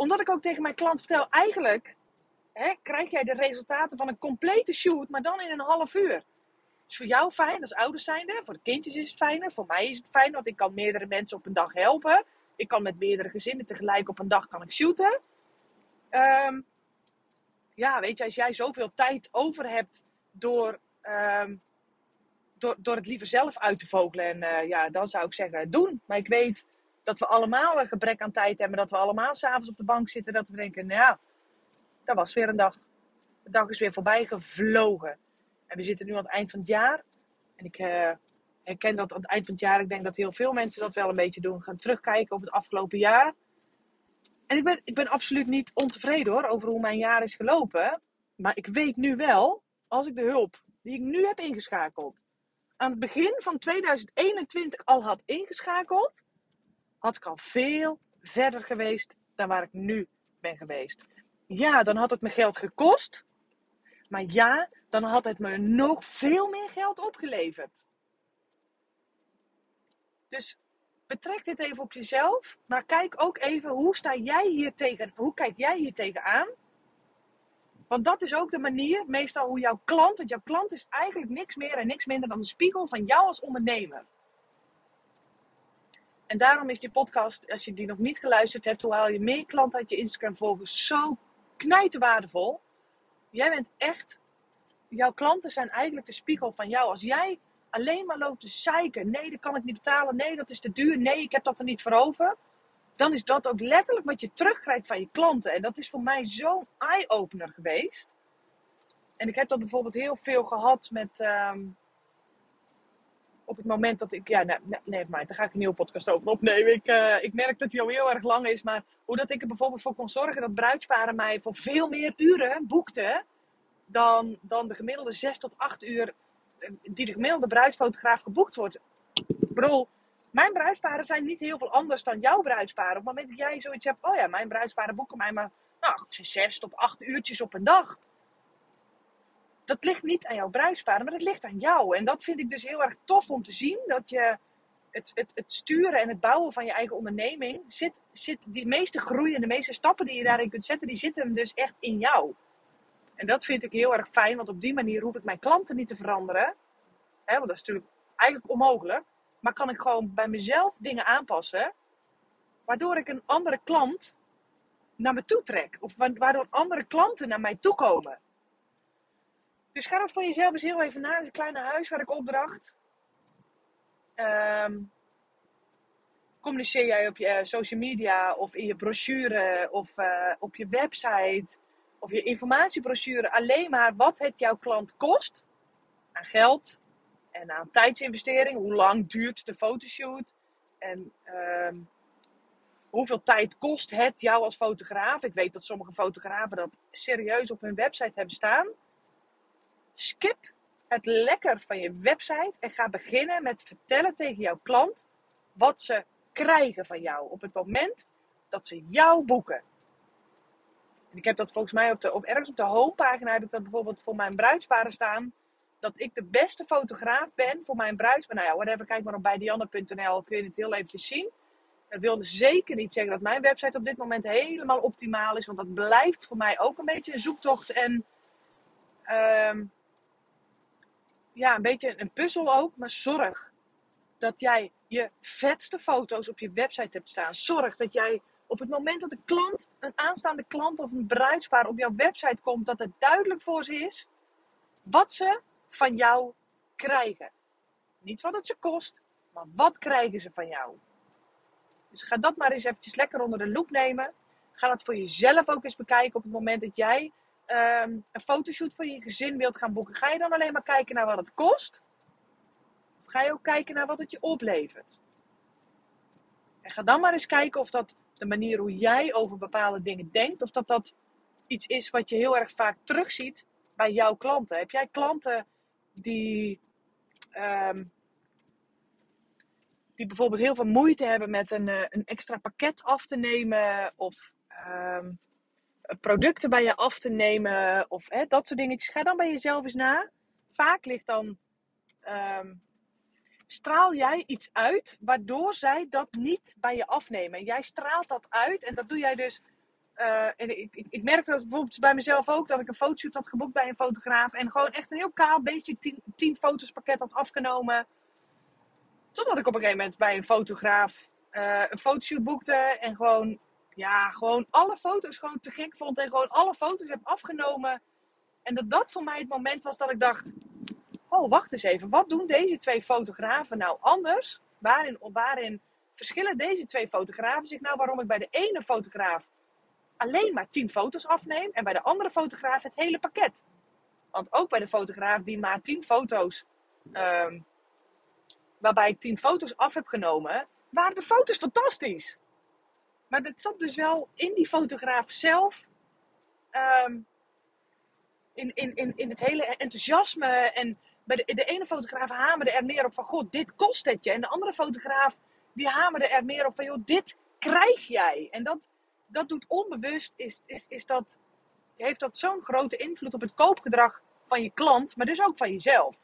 Omdat ik ook tegen mijn klant vertel, eigenlijk hè, krijg jij de resultaten van een complete shoot, maar dan in een half uur. Is voor jou fijn als ouders zijnde. Voor de kindjes is het fijner. Voor mij is het fijn, want ik kan meerdere mensen op een dag helpen. Ik kan met meerdere gezinnen tegelijk op een dag kan ik shooten. Um, ja, weet je, als jij zoveel tijd over hebt door, um, door, door het liever zelf uit te vogelen. En uh, ja, dan zou ik zeggen, doen. Maar ik weet dat we allemaal een gebrek aan tijd hebben. Dat we allemaal s'avonds op de bank zitten. Dat we denken, nou ja, dat was weer een dag. De dag is weer voorbij gevlogen. En we zitten nu aan het eind van het jaar. En ik, uh, ik ken dat aan het eind van het jaar, ik denk dat heel veel mensen dat wel een beetje doen. Gaan terugkijken op het afgelopen jaar. En ik ben, ik ben absoluut niet ontevreden hoor, over hoe mijn jaar is gelopen. Maar ik weet nu wel, als ik de hulp die ik nu heb ingeschakeld, aan het begin van 2021 al had ingeschakeld, had ik al veel verder geweest dan waar ik nu ben geweest. Ja, dan had het me geld gekost. Maar ja, dan had het me nog veel meer geld opgeleverd. Dus betrek dit even op jezelf. Maar kijk ook even hoe sta jij hier tegen, hoe kijk jij hier tegenaan? Want dat is ook de manier, meestal hoe jouw klant, want jouw klant is eigenlijk niks meer en niks minder dan een spiegel van jou als ondernemer. En daarom is die podcast, als je die nog niet geluisterd hebt, hoe haal je meer klanten uit je Instagram volgers, zo knijten waardevol. Jij bent echt, jouw klanten zijn eigenlijk de spiegel van jou. Als jij alleen maar loopt te zeiken, nee, dat kan ik niet betalen, nee, dat is te duur, nee, ik heb dat er niet voor over. Dan is dat ook letterlijk wat je terugkrijgt van je klanten. En dat is voor mij zo'n eye-opener geweest. En ik heb dat bijvoorbeeld heel veel gehad met. Ehm, op het moment dat ik. Ja, nee, nee, maar daar ga ik een nieuwe podcast over opnemen. Ik, uh, ik merk dat die al heel erg lang is. Maar hoe dat ik er bijvoorbeeld voor kon zorgen dat bruidsparen mij voor veel meer uren boekten. Dan, dan de gemiddelde 6 tot 8 uur eh, die de gemiddelde bruidsfotograaf geboekt wordt. Ik mijn bruidsparen zijn niet heel veel anders dan jouw bruidsparen. Op het moment dat jij zoiets hebt, oh ja, mijn bruidsparen boeken mij maar nou, 6 tot 8 uurtjes op een dag dat ligt niet aan jouw bruidsparen, maar dat ligt aan jou. En dat vind ik dus heel erg tof om te zien. Dat je het, het, het sturen en het bouwen van je eigen onderneming, zit, zit die meeste groei en de meeste stappen die je daarin kunt zetten, die zitten dus echt in jou. En dat vind ik heel erg fijn, want op die manier hoef ik mijn klanten niet te veranderen. Hè, want dat is natuurlijk eigenlijk onmogelijk. Maar kan ik gewoon bij mezelf dingen aanpassen, waardoor ik een andere klant naar me toe trek. Of waardoor andere klanten naar mij toe komen. Dus ga dat voor jezelf eens heel even na. Het kleine huis waar ik opdracht. Um, communiceer jij op je eh, social media of in je brochure of uh, op je website of je informatiebrochure alleen maar wat het jouw klant kost aan geld en aan tijdsinvestering. Hoe lang duurt de fotoshoot en um, hoeveel tijd kost het jou als fotograaf? Ik weet dat sommige fotografen dat serieus op hun website hebben staan. Skip het lekker van je website en ga beginnen met vertellen tegen jouw klant wat ze krijgen van jou op het moment dat ze jou boeken. En ik heb dat volgens mij op de, op, ergens op de homepagina heb ik dat bijvoorbeeld voor mijn bruidsparen staan. Dat ik de beste fotograaf ben voor mijn bruidsparen. Nou ja, whatever, kijk maar op bijdianne.nl kun je het heel eventjes zien. Dat wil zeker niet zeggen dat mijn website op dit moment helemaal optimaal is. Want dat blijft voor mij ook een beetje een zoektocht en ehm, ja, een beetje een puzzel ook. Maar zorg dat jij je vetste foto's op je website hebt staan. Zorg dat jij op het moment dat een klant, een aanstaande klant of een bruidspaar op jouw website komt, dat het duidelijk voor ze is wat ze van jou krijgen. Niet wat het ze kost, maar wat krijgen ze van jou. Dus ga dat maar eens eventjes lekker onder de loep nemen. Ga dat voor jezelf ook eens bekijken op het moment dat jij Ehm, een fotoshoot voor je gezin wilt gaan boeken, ga je dan alleen maar kijken naar wat het kost? Of ga je ook kijken naar wat het je oplevert? En ga dan maar eens kijken of dat de manier hoe jij over bepaalde dingen denkt, of dat dat iets is wat je heel erg vaak terugziet bij jouw klanten. Heb jij klanten die, um, die bijvoorbeeld heel veel moeite hebben met een, eh, een extra pakket af te nemen of um, producten bij je af te nemen of hè, dat soort dingetjes. Ga dan bij jezelf eens na. Vaak ligt dan. Ehm, straal jij iets uit waardoor zij dat niet bij je afnemen. Jij straalt dat uit en dat doe jij dus. Uh, en ik, ik, ik dat bijvoorbeeld bij mezelf ook dat ik een fotoshoot had geboekt bij een fotograaf en gewoon echt een heel kaal basic 10 foto's pakket had afgenomen. Totdat ik op een gegeven moment bij een fotograaf uh, een fotoshoot boekte en gewoon ja, gewoon alle foto's gewoon te gek vond. En gewoon alle foto's heb afgenomen. En dat dat voor mij het moment was dat ik dacht... Oh, wacht eens even. Wat doen deze twee fotografen nou anders? Waarin, waarin verschillen deze twee fotografen zich nou? Waarom ik bij de ene fotograaf alleen maar 10 foto's afneem. En bij de andere fotograaf het hele pakket. Want ook bij de fotograaf die maar 10 foto's... Um, waarbij ik 10 foto's af heb genomen... waren de foto's fantastisch. Maar dat zat dus wel in die fotograaf zelf. Ehm, in, in, in, in het hele enthousiasme. En bij de, de ene fotograaf hamerde er meer op van... God, dit kost het je. En de andere fotograaf die hamerde er meer op van... Joh, dit krijg jij. En dat, dat doet onbewust... Is, is, is dat, heeft dat zo'n grote invloed op het koopgedrag van je klant. Maar dus ook van jezelf.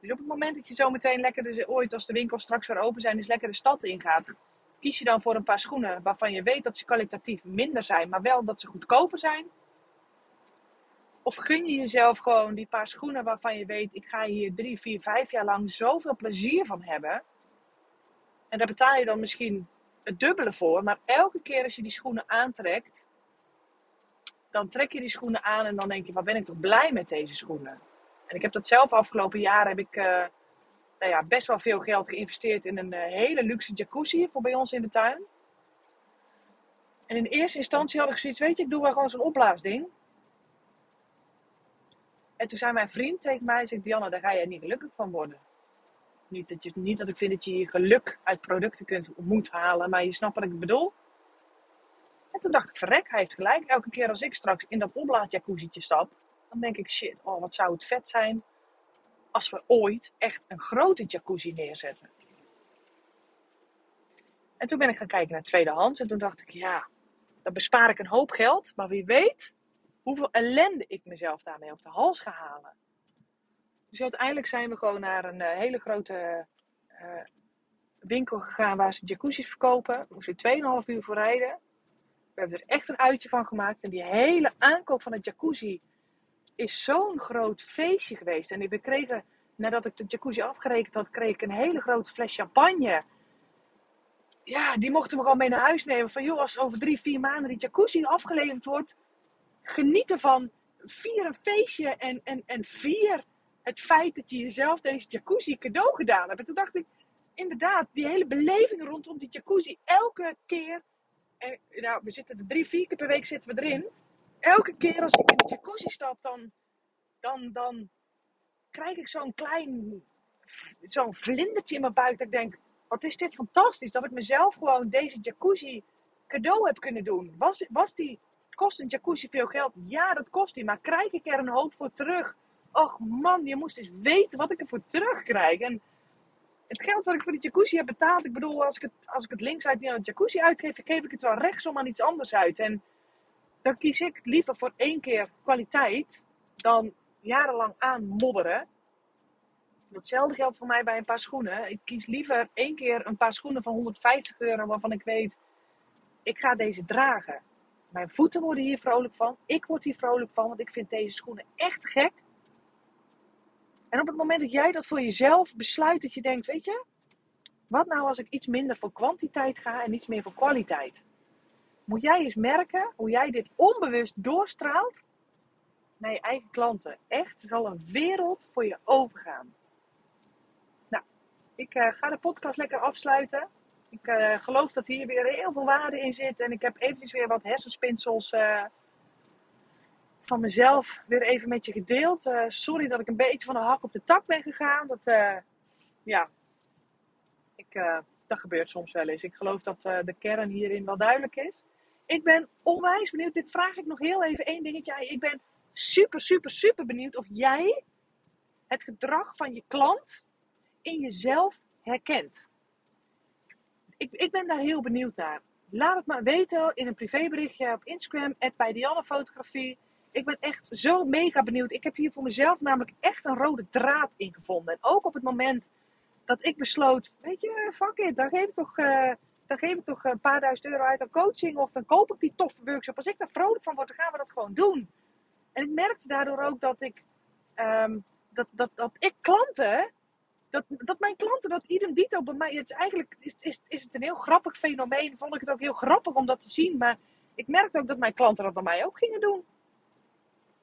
Dus op het moment dat je zo meteen lekker, dus ooit als de winkels straks weer open zijn, dus lekker de stad ingaat, kies je dan voor een paar schoenen waarvan je weet dat ze kwalitatief minder zijn, maar wel dat ze goedkoper zijn? Of gun je jezelf gewoon die paar schoenen waarvan je weet, ik ga hier drie, vier, vijf jaar lang zoveel plezier van hebben. En daar betaal je dan misschien het dubbele voor. Maar elke keer als je die schoenen aantrekt, dan trek je die schoenen aan en dan denk je, wat ben ik toch blij met deze schoenen. En ik heb dat zelf afgelopen jaar, heb ik uh, nou ja, best wel veel geld geïnvesteerd in een uh, hele luxe jacuzzi voor bij ons in de tuin. En in eerste instantie had ik zoiets, weet je, ik doe wel gewoon zo'n opblaasding. En toen zei mijn vriend tegen mij, zegt Diana, daar ga jij niet gelukkig van worden. Niet dat, je, niet dat ik vind dat je je geluk uit producten kunt, moet halen, maar je snapt wat ik bedoel. En toen dacht ik, verrek, hij heeft gelijk. Elke keer als ik straks in dat opblaasjacuzzietje stap, dan denk ik, shit, oh, wat zou het vet zijn als we ooit echt een grote jacuzzi neerzetten. En toen ben ik gaan kijken naar tweedehands en toen dacht ik, ja, dan bespaar ik een hoop geld, maar wie weet hoeveel ellende ik mezelf daarmee op de hals ga halen. Dus uiteindelijk zijn we gewoon naar een eh, hele grote uh, winkel gegaan waar ze jacuzzi's verkopen. We moesten 2,5 uur voor rijden. We hebben er echt een uitje van gemaakt. En die hele aankoop van het jacuzzi is zo'n groot feestje geweest. En we kregen, nadat ik de jacuzzi afgerekend had, kreeg ik een hele grote fles champagne. Ja, die mochten we gewoon mee naar huis nemen. Van joh, als over drie, vier maanden die jacuzzi afgeleverd wordt, geniet ervan. Vier een feestje en, en, en vier het feit dat je jezelf deze jacuzzi cadeau gedaan hebt. En toen dacht ik, inderdaad, die hele beleving rondom die jacuzzi, elke keer, en, nou, we zitten er drie, vier keer per week zitten we erin. Elke keer als ik in de jacuzzi stap, dan, dan, dan krijg ik zo'n klein, zo'n vlindertje in mijn buik. Dat ik denk, wat is dit fantastisch, dat ik mezelf gewoon deze jacuzzi cadeau heb kunnen doen. Was, was die, kost een jacuzzi veel geld? Ja, dat kost die, maar krijg ik er een hoop voor terug? Och man, je moest eens weten wat ik ervoor terugkrijg. En het geld wat ik voor die jacuzzi heb betaald, ik bedoel, als ik het, als ik het links uit aan de jacuzzi uitgeef, geef ik het wel rechtsom aan iets anders uit. En dan kies ik liever voor één keer kwaliteit dan jarenlang aanmodderen. Hetzelfde geldt voor mij bij een paar schoenen. Ik kies liever één keer een paar schoenen van 150 euro waarvan ik weet, ik ga deze dragen. Mijn voeten worden hier vrolijk van. Ik word hier vrolijk van, want ik vind deze schoenen echt gek. En op het moment dat jij dat voor jezelf besluit, dat je denkt, weet je, wat nou als ik iets minder voor kwantiteit ga en iets meer voor kwaliteit? Moet jij eens merken hoe jij dit onbewust doorstraalt naar je eigen klanten. Echt, er zal een wereld voor je opengaan. Nou, ik uh, ga de podcast lekker afsluiten. Ik uh, geloof dat hier weer heel veel waarde in zit. En ik heb eventjes weer wat hersenspinsels uh, van mezelf weer even met je gedeeld. Sorry dat ik een beetje van de hak op de tak ben gegaan. Dat, ja, ik, dat gebeurt soms wel eens. Ik geloof dat de kern hierin wel duidelijk is. Ik ben onwijs benieuwd. Dit vraag ik nog heel even één dingetje Ik ben super, super, super benieuwd of jij het gedrag van je klant in jezelf herkent. Ik, ik ben daar heel benieuwd naar. Laat het maar weten in een privéberichtje op Instagram, bij Dianne Fotografie ik ben echt zo mega benieuwd. Ik heb hier voor mezelf namelijk echt een rode draad in gevonden. En ook op het moment dat ik besloot, weet je, fuck it, dan geef ik toch, uh, dan geef ik toch een paar duizend euro uit aan coaching. Of dan koop ik die toffe workshop. Als ik daar vrolijk van word, dan gaan we dat gewoon doen. En ik merkte daardoor ook dat ik, um, dat, dat, dat ik klanten, dat, dat mijn klanten dat idem dito bij mij, het is eigenlijk is, is, is het een heel grappig fenomeen. Vond ik het ook heel grappig om dat te zien. Maar ik merkte ook dat mijn klanten dat bij mij ook gingen doen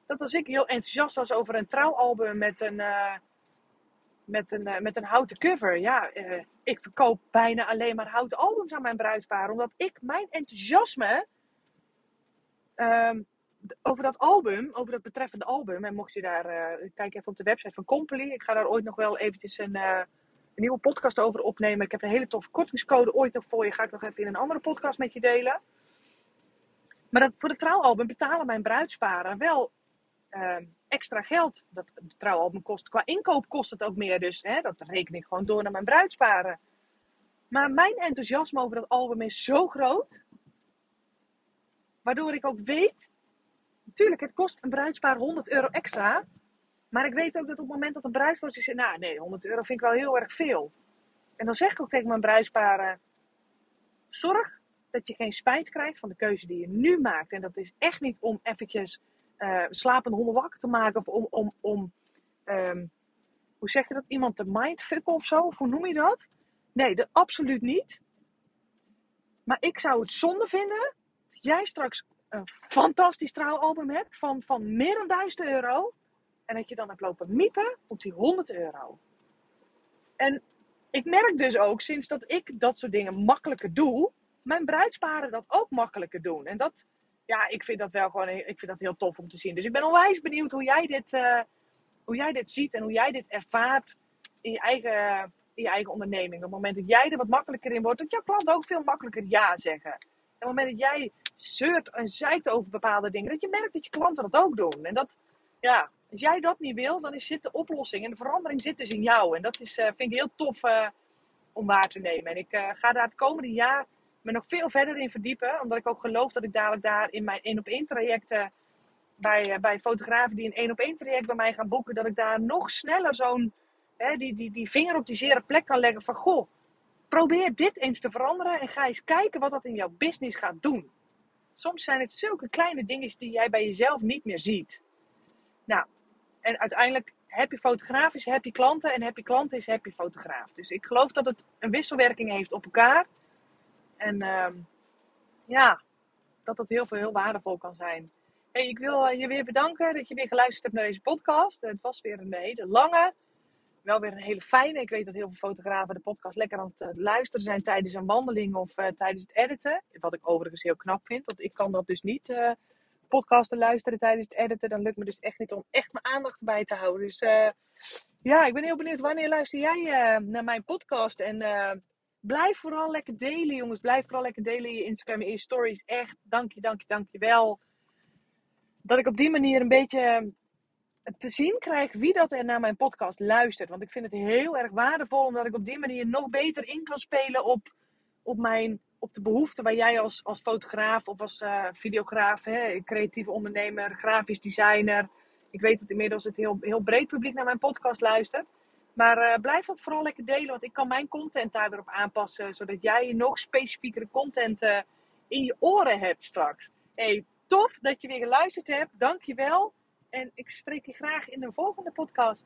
dat als ik heel enthousiast was over een trouwalbum met een, uh, met een, uh, met een houten cover. Ja, uh, ik verkoop bijna alleen maar houten albums aan mijn bruidspaar. Omdat ik mijn enthousiasme um, over dat album, over dat betreffende album. En mocht je daar, kijk even op de website van Company. Ik ga daar ooit nog wel eventjes een, een nieuwe podcast over opnemen. Ik heb een hele toffe kortingscode ooit nog voor je. Ga ik nog even in een andere podcast met je delen. Maar dat, voor het trouwalbum betalen mijn bruidsparen wel uh, extra geld. Dat trouwalbum kost. Qua inkoop kost het ook meer. Dus hè, dat reken ik gewoon door naar mijn bruidsparen. Maar mijn enthousiasme over dat album is zo groot. Waardoor ik ook weet. Natuurlijk, het kost een bruidspaar 100 euro extra. Maar ik weet ook dat op het moment dat een bruidspaar zegt, nou nee, 100 euro vind ik wel heel erg veel. En dan zeg ik ook tegen mijn bruidsparen, zorg dat je geen spijt krijgt van de keuze die je nu maakt. En dat is echt niet om eventjes uh, slapende honden wakker te maken of om, om, om um, hoe zeg je dat, iemand te mindfucken of zo? Hoe noem je dat? Nee, dat absoluut niet. Maar ik zou het zonde vinden dat jij straks een fantastisch trouwalbum hebt van, van meer dan 1000 euro. En dat je dan hebt lopen miepen op die 100 euro. En ik merk dus ook sinds dat ik dat soort dingen makkelijker doe, mijn bruidsparen dat ook makkelijker doen. En dat, ja, ik vind dat wel gewoon, ik vind dat heel tof om te zien. Dus ik ben onwijs benieuwd hoe jij dit, uh, hoe jij dit ziet en hoe jij dit ervaart in je eigen, in je eigen onderneming. Op het moment dat jij er wat makkelijker in wordt, dat jouw klanten ook veel makkelijker ja zeggen. En op het moment dat jij zeurt en zeikt over bepaalde dingen, dat je merkt dat je klanten dat ook doen. En dat, ja, als jij dat niet wil, dan zit de oplossing en de verandering zit dus in jou. En dat is, uh, vind ik heel tof uh, om waar te nemen. En ik ga daar het komende jaar me nog veel verder in verdiepen. Omdat ik ook geloof dat ik dadelijk daar in mijn één op één trajecten bij, bij fotografen die een één op één traject bij mij gaan boeken, dat ik daar nog sneller zo'n die, die, die vinger op die zere plek kan leggen van goh, probeer dit eens te veranderen en ga eens kijken wat dat in jouw business gaat doen. Soms zijn het zulke kleine dingen die jij bij jezelf niet meer ziet. Nou, en uiteindelijk happy fotograaf is happy klanten en happy klanten is happy fotograaf. Dus ik geloof dat het een wisselwerking heeft op elkaar. En uh, ja, dat dat heel veel heel waardevol kan zijn. Hey, ik wil je weer bedanken dat je weer geluisterd hebt naar deze podcast. Het was weer een hele lange, wel weer een hele fijne. Ik weet dat heel veel fotografen de podcast lekker aan het eh, luisteren zijn tijdens een wandeling of uh, tijdens het editen. Wat ik overigens heel knap vind, want ik kan dat dus niet. Uh, podcasten luisteren tijdens het editen, dan lukt me dus echt niet om echt mijn aandacht bij te houden. Dus uh, ja, ik ben heel benieuwd wanneer luister jij naar mijn podcast. En blijf vooral lekker delen, jongens. Blijf vooral lekker delen in je Instagram en je stories. Echt, dank je, dank je, dank je wel. Dat ik op die manier een beetje te zien krijg wie dat er naar mijn podcast luistert. Want ik vind het heel erg waardevol, omdat ik op die manier nog beter in kan spelen op, op mijn op de behoeften waar jij als, als fotograaf of als uh, videograaf, hè, creatieve ondernemer, grafisch designer. Ik weet dat inmiddels het heel, heel breed publiek naar mijn podcast luistert. Maar uh, blijf dat vooral lekker delen, want ik kan mijn content daar weer op aanpassen. Zodat jij nog specifiekere content uh, in je oren hebt straks. Hey, tof dat je weer geluisterd hebt. Dank je wel. En ik spreek je graag in de volgende podcast.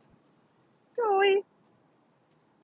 Doei!